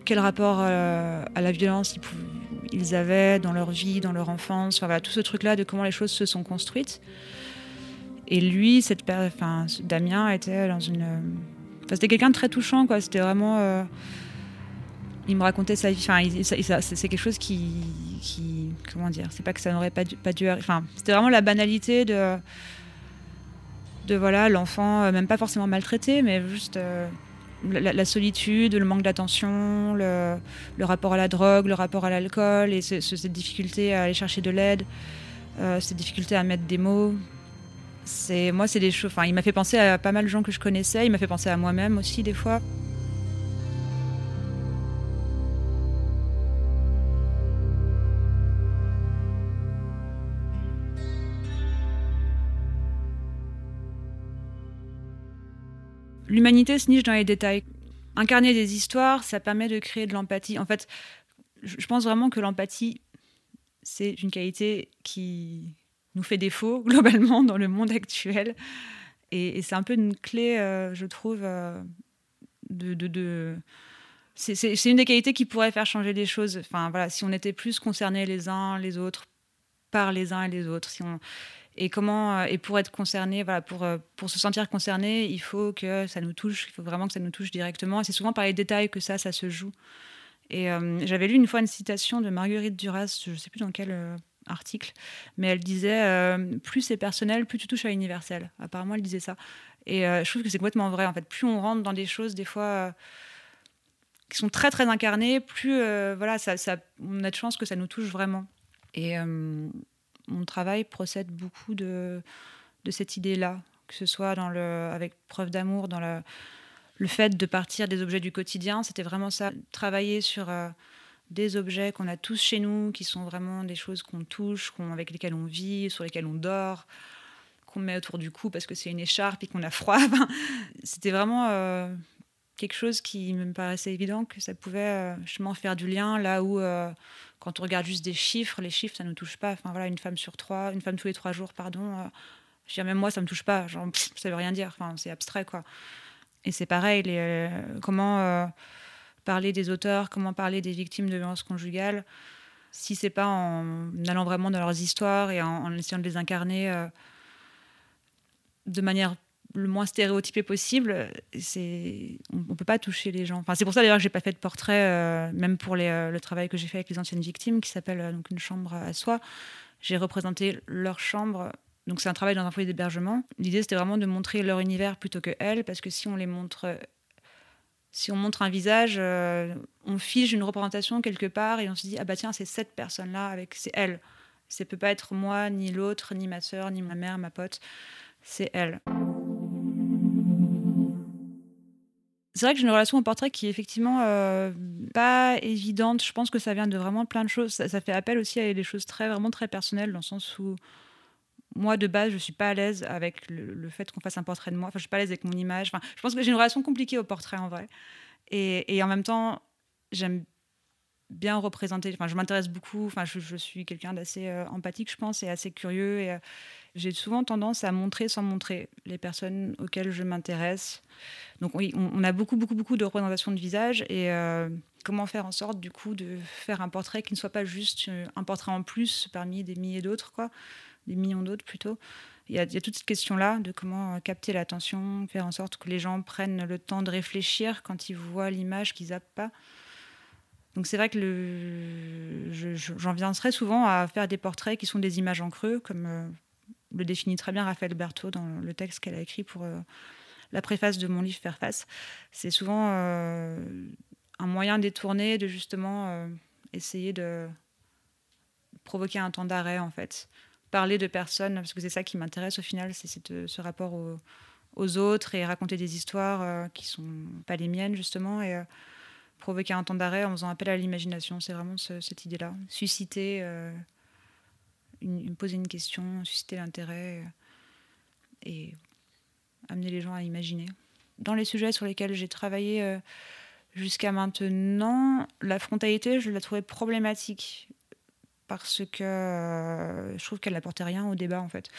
quel rapport à la violence ils, avaient dans leur vie, dans leur enfance, enfin, voilà, tout ce truc-là de comment les choses se sont construites. Et lui, cette enfin, Damien était dans une. C'était quelqu'un de très touchant, quoi. C'était vraiment. Euh, il me racontait sa vie. Enfin, c'est quelque chose qui, comment dire C'est pas que ça n'aurait pas dû, pas dû. Enfin, c'était vraiment la banalité de. De voilà, l'enfant, euh, même pas forcément maltraité, mais juste. Euh, la, solitude, le manque d'attention, le, rapport à la drogue, le rapport à l'alcool et cette difficulté à aller chercher de l'aide, euh, cette difficulté à mettre des mots. C'est moi, c'est des choses. Enfin, il m'a fait penser à pas mal de gens que je connaissais. Il m'a fait penser à moi-même aussi des fois. L'humanité se niche dans les détails. Incarner des histoires, ça permet de créer de l'empathie. En fait, je pense vraiment que l'empathie, c'est une qualité qui nous fait défaut globalement dans le monde actuel. Et, c'est un peu une clé, euh, je trouve, euh, de, c'est une des qualités qui pourrait faire changer les choses. Enfin voilà, si on était plus concernés les uns les autres par les uns et les autres, si on et comment euh, et pour être concerné voilà pour euh, pour se sentir concerné il faut que ça nous touche il faut vraiment que ça nous touche directement. C'est souvent par les détails que ça ça se joue. Et euh, j'avais lu une fois une citation de Marguerite Duras je sais plus dans quel article mais elle disait plus c'est personnel plus tu touches à l'universel. Apparemment elle disait ça. Et je trouve que c'est complètement vrai en fait. Plus on rentre dans des choses des fois qui sont très très incarnées plus voilà on a de chance que ça nous touche vraiment. Et mon travail procède beaucoup de, cette idée-là, que ce soit dans le, avec preuve d'amour, dans le, le fait de partir des objets du quotidien. C'était vraiment ça, travailler sur euh, des objets qu'on a tous chez nous, qui sont vraiment des choses qu'on touche, avec lesquelles on vit, sur lesquelles on dort, qu'on met autour du cou parce que c'est une écharpe et qu'on a froid. C'était vraiment euh, quelque chose qui me paraissait évident que ça pouvait euh, justement faire du lien là où quand on regarde juste des chiffres, les chiffres, ça ne nous touche pas. Enfin, voilà, une femme sur trois, une femme tous les trois jours, pardon. Euh, je veux dire, même moi, ça ne me touche pas. Genre, ça veut rien dire. Enfin, c'est abstrait, quoi. Et c'est pareil, les, euh, comment euh, parler des auteurs, comment parler des victimes de violences conjugales, si c'est pas en allant vraiment dans leurs histoires et en, essayant de les incarner de manière le moins stéréotypé possible, on, ne peut pas toucher les gens. C'est pour ça d'ailleurs que j'ai pas fait de portrait, euh, même pour euh, le travail que j'ai fait avec les anciennes victimes, qui s'appelle euh, donc une chambre à soi. J'ai représenté leur chambre. Donc c'est un travail dans un foyer d'hébergement. L'idée c'était vraiment de montrer leur univers plutôt que elles, parce que si on les montre, si on montre un visage, on fige une représentation quelque part et on se dit ah bah tiens c'est cette personne là avec c'est elle. Ça peut pas être moi ni l'autre ni ma sœur ni ma mère ma pote, c'est elle. C'est vrai que j'ai une relation au portrait qui est effectivement euh, pas évidente. Je pense que ça vient de vraiment plein de choses. Ça, fait appel aussi à des choses très, vraiment très personnelles, dans le sens où moi, de base, je suis pas à l'aise avec le, fait qu'on fasse un portrait de moi. Enfin, je suis pas à l'aise avec mon image. Enfin, je pense que j'ai une relation compliquée au portrait, en vrai. Et, en même temps, j'aime bien représenter. Enfin, je m'intéresse beaucoup. Enfin, je, suis quelqu'un d'assez euh, empathique, je pense, et assez curieux. Euh, j'ai souvent tendance à montrer sans montrer les personnes auxquelles je m'intéresse. Donc oui, on, a beaucoup, beaucoup, beaucoup de représentations de visage et euh, comment faire en sorte du coup de faire un portrait qui ne soit pas juste euh, un portrait en plus parmi des milliers d'autres, quoi, des millions d'autres plutôt. Il y, a, il y a toute cette question-là de comment euh, capter l'attention, faire en sorte que les gens prennent le temps de réfléchir quand ils voient l'image, qu'ils zappent pas. Donc c'est vrai que j'en viendrai souvent à faire des portraits qui sont des images en creux, comme le définit très bien Raphaël Berthaud dans le texte qu'elle a écrit pour euh, la préface de mon livre Faire face. C'est souvent euh, un moyen détourné de justement euh, essayer de provoquer un temps d'arrêt en fait parler de personnes, parce que c'est ça qui m'intéresse au final, c'est ce rapport aux, autres et raconter des histoires qui sont pas les miennes justement et provoquer un temps d'arrêt en faisant appel à l'imagination. C'est vraiment cette idée-là, susciter, une, poser une question, susciter l'intérêt et amener les gens à imaginer. Dans les sujets sur lesquels j'ai travaillé jusqu'à maintenant, la frontalité, je la trouvais problématique parce que euh, je trouve qu'elle n'apportait rien au débat en fait.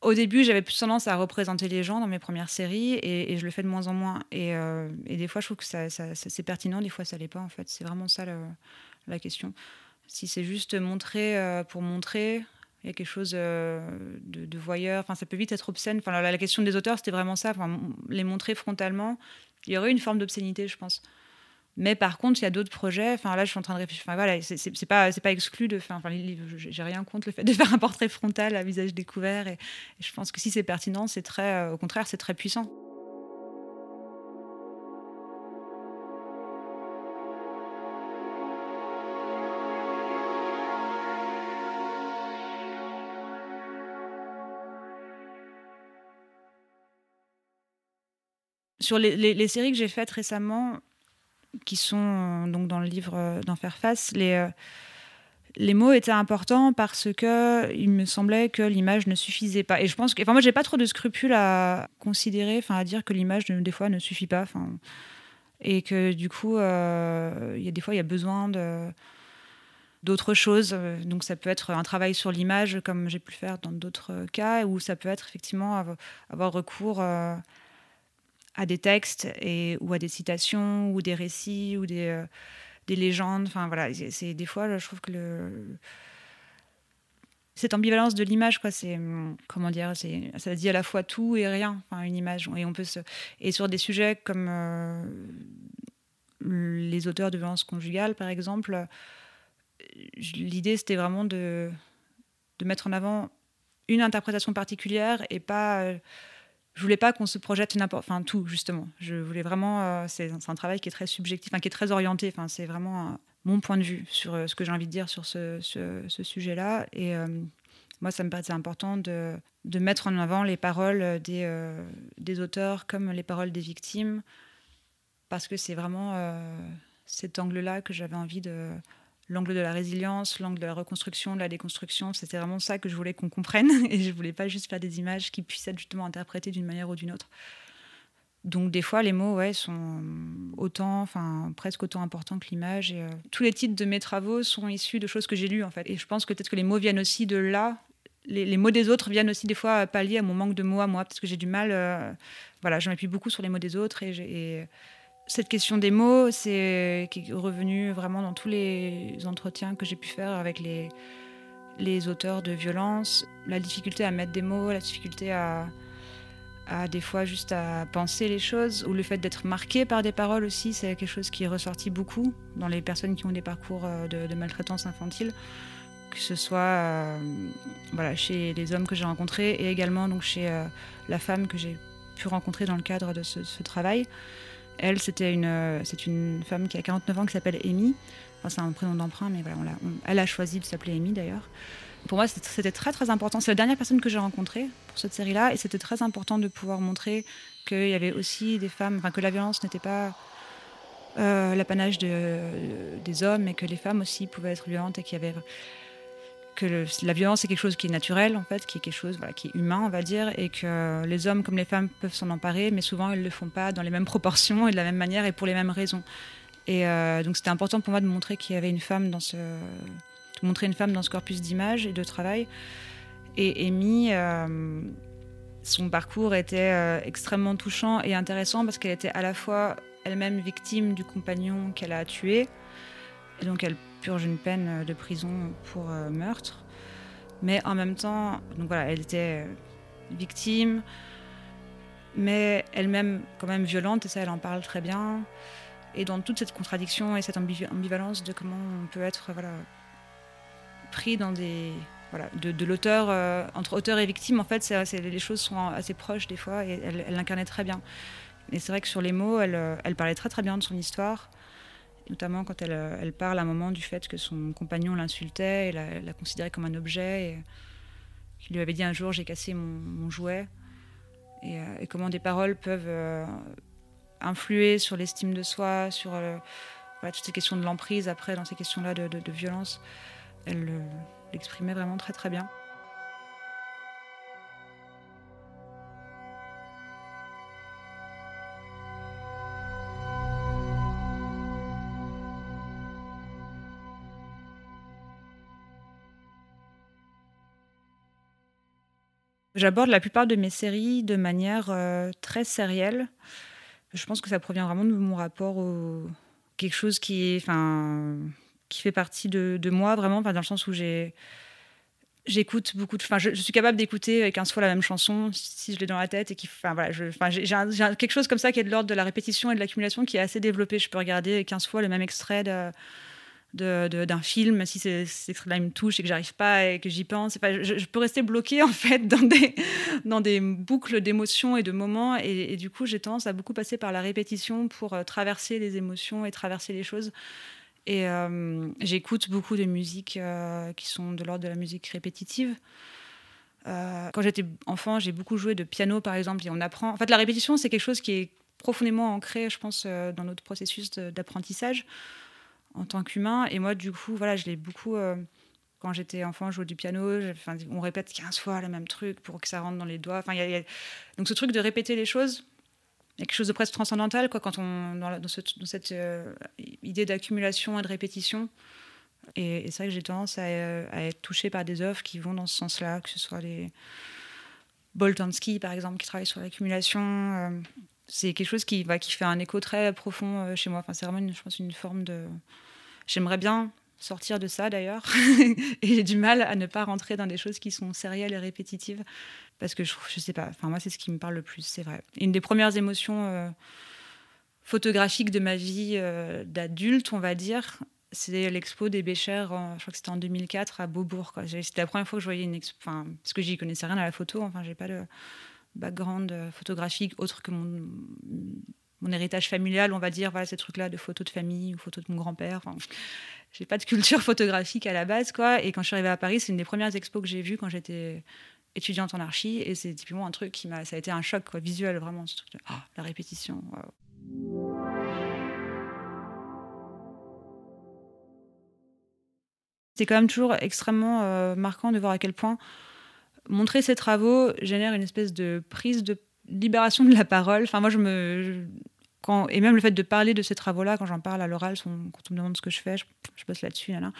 Au début, j'avais plus tendance à représenter les gens dans mes premières séries et, je le fais de moins en moins. Et, euh, des fois, je trouve que c'est pertinent, des fois, ça l'est pas en fait. C'est vraiment ça la question. Si c'est juste montrer euh, pour montrer, il y a quelque chose de, voyeur. Enfin, ça peut vite être obscène. Enfin, la, question des auteurs, c'était vraiment ça. Enfin, les montrer frontalement, il y aurait une forme d'obscénité, je pense. Mais par contre, il y a d'autres projets. Enfin, là, je suis en train de réfléchir. Enfin, voilà, c'est pas, pas exclu de faire. Enfin, j'ai rien contre le fait de faire un portrait frontal à visage découvert. Et, je pense que si c'est pertinent, c'est très, euh, au contraire, c'est très puissant. Sur les, séries que j'ai faites récemment, qui sont euh, donc dans le livre euh, d'en faire face, les, euh, les mots étaient importants parce que il me semblait que l'image ne suffisait pas. Et je pense que, enfin, moi, j'ai pas trop de scrupules à considérer, enfin, à dire que l'image des fois ne suffit pas, enfin, et que du coup, il y a des fois, il y a besoin de d'autres choses. Donc ça peut être un travail sur l'image, comme j'ai pu le faire dans d'autres cas, ou ça peut être effectivement avoir recours à des textes et, ou à des citations ou des récits ou des, euh, des légendes. Enfin voilà, c'est des fois, je trouve que le, cette ambivalence de l'image, quoi, c'est comment dire, c'est ça dit à la fois tout et rien. Enfin, une image et on peut se et sur des sujets comme euh, les auteurs de violence conjugale, par exemple, l'idée c'était vraiment de de mettre en avant une interprétation particulière et pas euh, je voulais pas qu'on se projette n'importe, enfin tout justement. Je voulais vraiment, euh, c'est un travail qui est très subjectif, qui est très orienté. C'est vraiment euh, mon point de vue sur euh, ce que j'ai envie de dire sur ce, sujet-là. Et moi, ça me paraissait important de, mettre en avant les paroles des auteurs comme les paroles des victimes, parce que c'est vraiment cet angle-là que j'avais envie de l'angle de la résilience, l'angle de la reconstruction, de la déconstruction. C'était vraiment ça que je voulais qu'on comprenne. Et je voulais pas juste faire des images qui puissent être justement interprétées d'une manière ou d'une autre. Donc des fois, les mots ouais, sont autant, enfin presque autant importants que l'image. Et euh, tous les titres de mes travaux sont issus de choses que j'ai lues en fait. Et je pense que peut-être que les mots viennent aussi de là. Les, mots des autres viennent aussi des fois pallier à mon manque de mots à moi, parce que j'ai du mal. Euh, voilà, j'en appuie beaucoup sur les mots des autres et, et cette question des mots, c'est qui est revenue vraiment dans tous les entretiens que j'ai pu faire avec les, auteurs de violence. La difficulté à mettre des mots, la difficulté à, des fois juste à penser les choses, ou le fait d'être marqué par des paroles aussi, c'est quelque chose qui est ressorti beaucoup dans les personnes qui ont des parcours euh, de, maltraitance infantile, que ce soit euh, chez les hommes que j'ai rencontrés et également donc, chez euh, la femme que j'ai pu rencontrer dans le cadre de ce travail. Elle, c'était une, euh, c'est une femme qui a 49 ans qui s'appelle Amy. Enfin, c'est un prénom d'emprunt, mais voilà, elle a choisi de s'appeler Amy d'ailleurs. Pour moi, c'était très très important. C'est la dernière personne que j'ai rencontrée pour cette série-là, et c'était très important de pouvoir montrer qu'il y avait aussi des femmes, enfin que la violence n'était pas euh, l'apanage de, des hommes, et que les femmes aussi pouvaient être violentes, et qu'il y avait que la violence est quelque chose qui est naturel en fait, qui est quelque chose voilà, qui est humain on va dire, et que les hommes comme les femmes peuvent s'en emparer, mais souvent ils le font pas dans les mêmes proportions et de la même manière et pour les mêmes raisons. Et euh, donc c'était important pour moi de montrer qu'il y avait une femme dans ce, montrer une femme dans ce corpus d'images et de travail. Et Amy, euh, son parcours était euh, extrêmement touchant et intéressant parce qu'elle était à la fois elle-même victime du compagnon qu'elle a tué, et donc elle purge une peine de prison pour euh, meurtre. Mais en même temps, donc voilà, elle était victime, mais elle-même quand même violente, et ça elle en parle très bien. Et dans toute cette contradiction et cette ambivalence de comment on peut être voilà, pris dans des... Voilà, de, l'auteur, euh, entre auteur et victime, en fait, les choses sont assez proches des fois, et elle, l'incarnait très bien. Et c'est vrai que sur les mots, elle, elle parlait très très bien de son histoire. Notamment quand elle, elle, parle à un moment du fait que son compagnon l'insultait et la, considérait comme un objet, et qu'il lui avait dit un jour j'ai cassé mon, jouet, et, et, comment des paroles peuvent influer sur l'estime de soi, sur toutes ces questions de l'emprise après dans ces questions-là de, de, violence. Elle l'exprimait vraiment très très bien. J'aborde la plupart de mes séries de manière euh, très sérielle. Je pense que ça provient vraiment de mon rapport au quelque chose qui enfin, qui fait partie de, de moi vraiment, dans le sens où j'ai j'écoute beaucoup de enfin je, suis capable d'écouter 15 fois la même chanson si je l'ai dans la tête et qui enfin voilà j'ai quelque chose comme ça qui est de l'ordre de la répétition et de l'accumulation qui est assez développé je peux regarder 15 fois le même extrait d'un film, si c'est là il me touche et que j'arrive pas et que j'y pense. Enfin, je, peux rester bloquée en fait dans des, dans des boucles d'émotions et de moments. Et, du coup, j'ai tendance à beaucoup passer par la répétition pour euh, traverser les émotions et traverser les choses. Et euh, j'écoute beaucoup de musiques euh, qui sont de l'ordre de la musique répétitive. Quand j'étais enfant, j'ai beaucoup joué de piano, par exemple, et on apprend. En fait, la répétition, c'est quelque chose qui est profondément ancré, je pense, dans notre processus d'apprentissage en tant qu'humain. Et moi, du coup, voilà, je l'ai beaucoup. Euh, quand j'étais enfant, je du piano. On répète 15 fois le même truc pour que ça rentre dans les doigts. Enfin, y y a... Donc, ce truc de répéter les choses, il y a quelque chose de presque transcendantal quoi, quand on, dans, cette euh, idée d'accumulation et de répétition. Et, c'est vrai que j'ai tendance à, être touchée par des œuvres qui vont dans ce sens-là, que ce soit les Boltanski, par exemple, qui travaillent sur l'accumulation. Euh, c'est quelque chose qui, bah, qui fait un écho très profond chez moi. Enfin, c'est vraiment, je pense, une forme de. J'aimerais bien sortir de ça d'ailleurs. et j'ai du mal à ne pas rentrer dans des choses qui sont sérielles et répétitives. Parce que je, je sais pas, enfin, moi, c'est ce qui me parle le plus, c'est vrai. Une des premières émotions euh, photographiques de ma vie euh, d'adulte, on va dire, c'est l'expo des Béchères, je crois que c'était en 2004 à Beaubourg. C'était la première fois que je voyais une expo, parce que j'y connaissais rien à la photo, enfin, j'ai pas de background euh, photographique autre que mon, mon héritage familial, on va dire, voilà, ces trucs-là de photos de famille ou photos de mon grand-père. Enfin, j'ai pas de culture photographique à la base, quoi. Et quand je suis arrivée à Paris, c'est une des premières expos que j'ai vues quand j'étais étudiante en archi. Et c'est typiquement un truc qui m'a. Ça a été un choc, visuel, vraiment. Ce oh, la répétition. C'est quand même toujours extrêmement euh, marquant de voir à quel point montrer ses travaux génère une espèce de prise de libération de la parole. Enfin, moi, je me. Quand, et même le fait de parler de ces travaux-là, quand j'en parle à l'oral, quand on me demande ce que je fais, je, je bosse là-dessus. Là, là.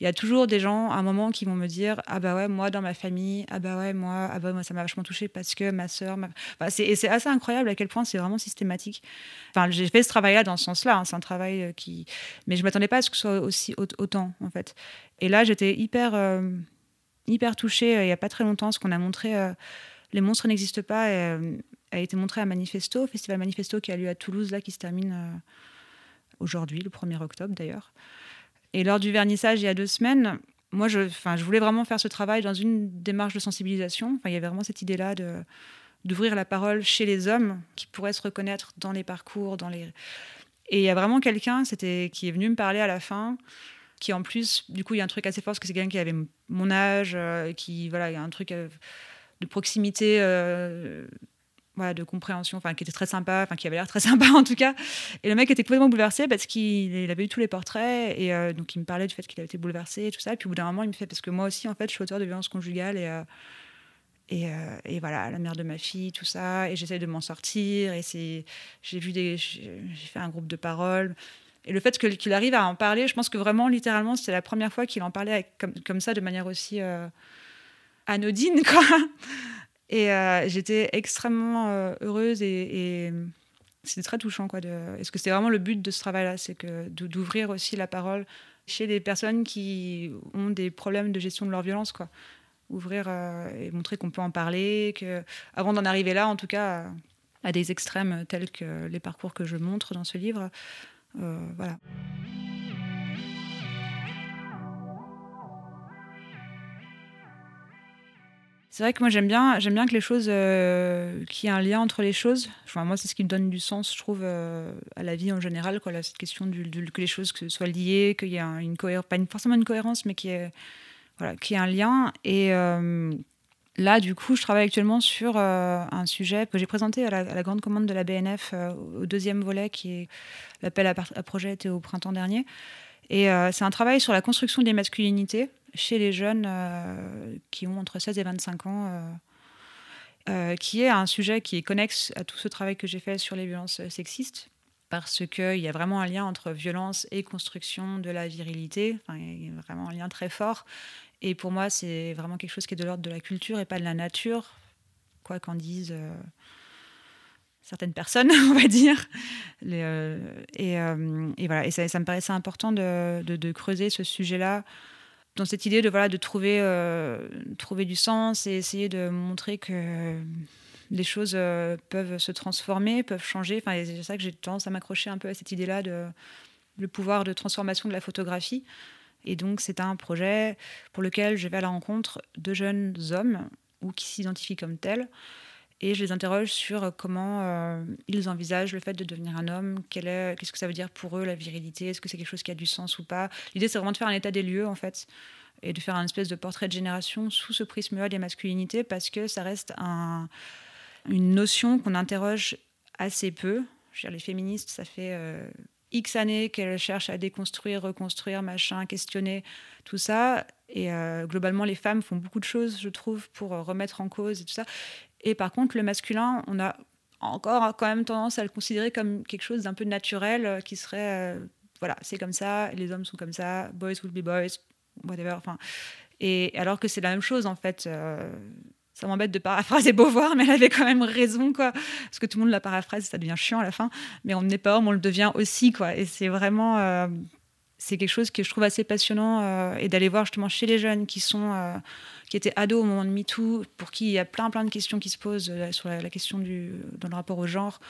Il y a toujours des gens, à un moment, qui vont me dire Ah bah ouais, moi, dans ma famille, ah bah ouais, moi, ah bah moi, ça m'a vachement touché parce que ma sœur. Ma... Enfin, c'est, et c'est assez incroyable à quel point c'est vraiment systématique. Enfin, j'ai fait ce travail-là dans ce sens-là. Hein, c'est un travail qui. Mais je ne m'attendais pas à ce que ce soit aussi autant, en fait. Et là, j'étais hyper. Euh hyper touchée euh, il n'y a pas très longtemps, ce qu'on a montré euh, Les monstres n'existent pas, euh, a été montré à Manifesto, au Festival Manifesto qui a lieu à Toulouse, là, qui se termine aujourd'hui, le 1er octobre d'ailleurs. Et lors du vernissage, il y a deux semaines, moi, je, je voulais vraiment faire ce travail dans une démarche de sensibilisation. Il y avait vraiment cette idée-là de d'ouvrir la parole chez les hommes qui pourraient se reconnaître dans les parcours, dans les... Et il y a vraiment quelqu'un c'était qui est venu me parler à la fin, qui en plus, du coup, il y a un truc assez fort parce que c'est quelqu'un qui avait mon âge, euh, qui, voilà, il y a un truc euh, de proximité, euh, voilà, de compréhension, enfin, qui était très sympa, enfin, qui avait l'air très sympa en tout cas. Et le mec était complètement bouleversé parce qu'il avait eu tous les portraits et euh, donc il me parlait du fait qu'il avait été bouleversé et tout ça. Et puis au bout d'un moment, il me fait, parce que moi aussi, en fait, je suis auteur de violence conjugale et. Et, euh, et, voilà, la mère de ma fille, tout ça, et j'essaie de m'en sortir. Et j'ai vu des, j'ai fait un groupe de paroles. Et le fait qu'il arrive à en parler, je pense que vraiment, littéralement, c'est la première fois qu'il en parlait comme, comme, ça, de manière aussi euh, anodine, quoi. Et euh, j'étais extrêmement euh, heureuse et, et c'était très touchant, quoi. Est-ce que c'est vraiment le but de ce travail-là, c'est que d'ouvrir aussi la parole chez des personnes qui ont des problèmes de gestion de leur violence, quoi. Ouvrir euh, et montrer qu'on peut en parler, que avant d'en arriver là, en tout cas, à des extrêmes tels que les parcours que je montre dans ce livre, voilà. C'est vrai que moi j'aime bien, j'aime bien que les choses, euh, qu'il y ait un lien entre les choses. Moi c'est ce qui me donne du sens, je trouve, euh, à la vie en général. Quoi, cette question du, que les choses soient liées, qu'il y ait une cohérence, pas forcément une cohérence, mais qu'il y ait, voilà, qu'il y un lien. Et euh, là, du coup, je travaille actuellement sur un sujet que j'ai présenté à la, grande commande de la BNF au deuxième volet, qui est l'appel à, à, projet était au printemps dernier. Et c'est un travail sur la construction des masculinités chez les jeunes euh, qui ont entre 16 et 25 ans, euh, euh, qui est un sujet qui est connexe à tout ce travail que j'ai fait sur les violences sexistes parce qu'il y a vraiment un lien entre violence et construction de la virilité. vraiment un lien très fort. Et pour moi, c'est vraiment quelque chose qui est de l'ordre de la culture et pas de la nature, quoi qu'en disent certaines personnes, on va dire. et, voilà, et ça, me paraissait important de, creuser ce sujet-là dans cette idée de, voilà, de trouver, euh, trouver du sens et essayer de montrer que les choses euh, peuvent se transformer, peuvent changer. Enfin, c'est ça que j'ai tendance à m'accrocher un peu à cette idée-là de le pouvoir de transformation de la photographie. Et donc, c'est un projet pour lequel je vais à la rencontre de jeunes hommes ou qui s'identifient comme tels et je les interroge sur comment euh, ils envisagent le fait de devenir un homme, qu'est-ce que ça veut dire pour eux la virilité, est-ce que c'est quelque chose qui a du sens ou pas? L'idée c'est vraiment de faire un état des lieux en fait et de faire un espèce de portrait de génération sous ce prisme-là des masculinités parce que ça reste un, une notion qu'on interroge assez peu. Je veux dire, les féministes, ça fait euh, X années qu'elles cherchent à déconstruire, reconstruire, machin, questionner tout ça. Et euh, globalement, les femmes font beaucoup de choses, je trouve, pour remettre en cause et tout ça. Et par contre, le masculin, on a encore quand même tendance à le considérer comme quelque chose d'un peu naturel, euh, qui serait, euh, voilà, c'est comme ça, les hommes sont comme ça, boys will be boys, whatever. Enfin, et alors que c'est la même chose en fait. Euh, ça m'embête de paraphraser Beauvoir, mais elle avait quand même raison, quoi. Parce que tout le monde la paraphrase, ça devient chiant à la fin. Mais on n'est pas homme, on le devient aussi, quoi. Et c'est vraiment, c'est quelque chose que je trouve assez passionnant et d'aller voir justement chez les jeunes qui sont qui étaient ados au moment de MeToo, pour qui il y a plein plein de questions qui se posent euh, sur la, question du dans le rapport au genre,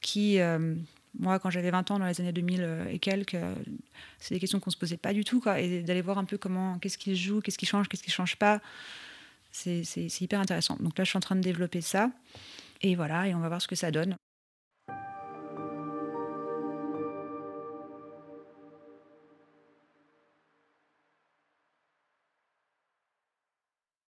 qui euh, moi, quand j'avais 20 ans, dans les années 2000 euh, et quelques, c'est des questions qu'on se posait pas du tout, quoi. Et d'aller voir un peu comment, qu'est-ce qui joue, qu'est-ce qui change, qu'est-ce qui change pas, c'est hyper intéressant. Donc là, je suis en train de développer ça. Et voilà, et on va voir ce que ça donne.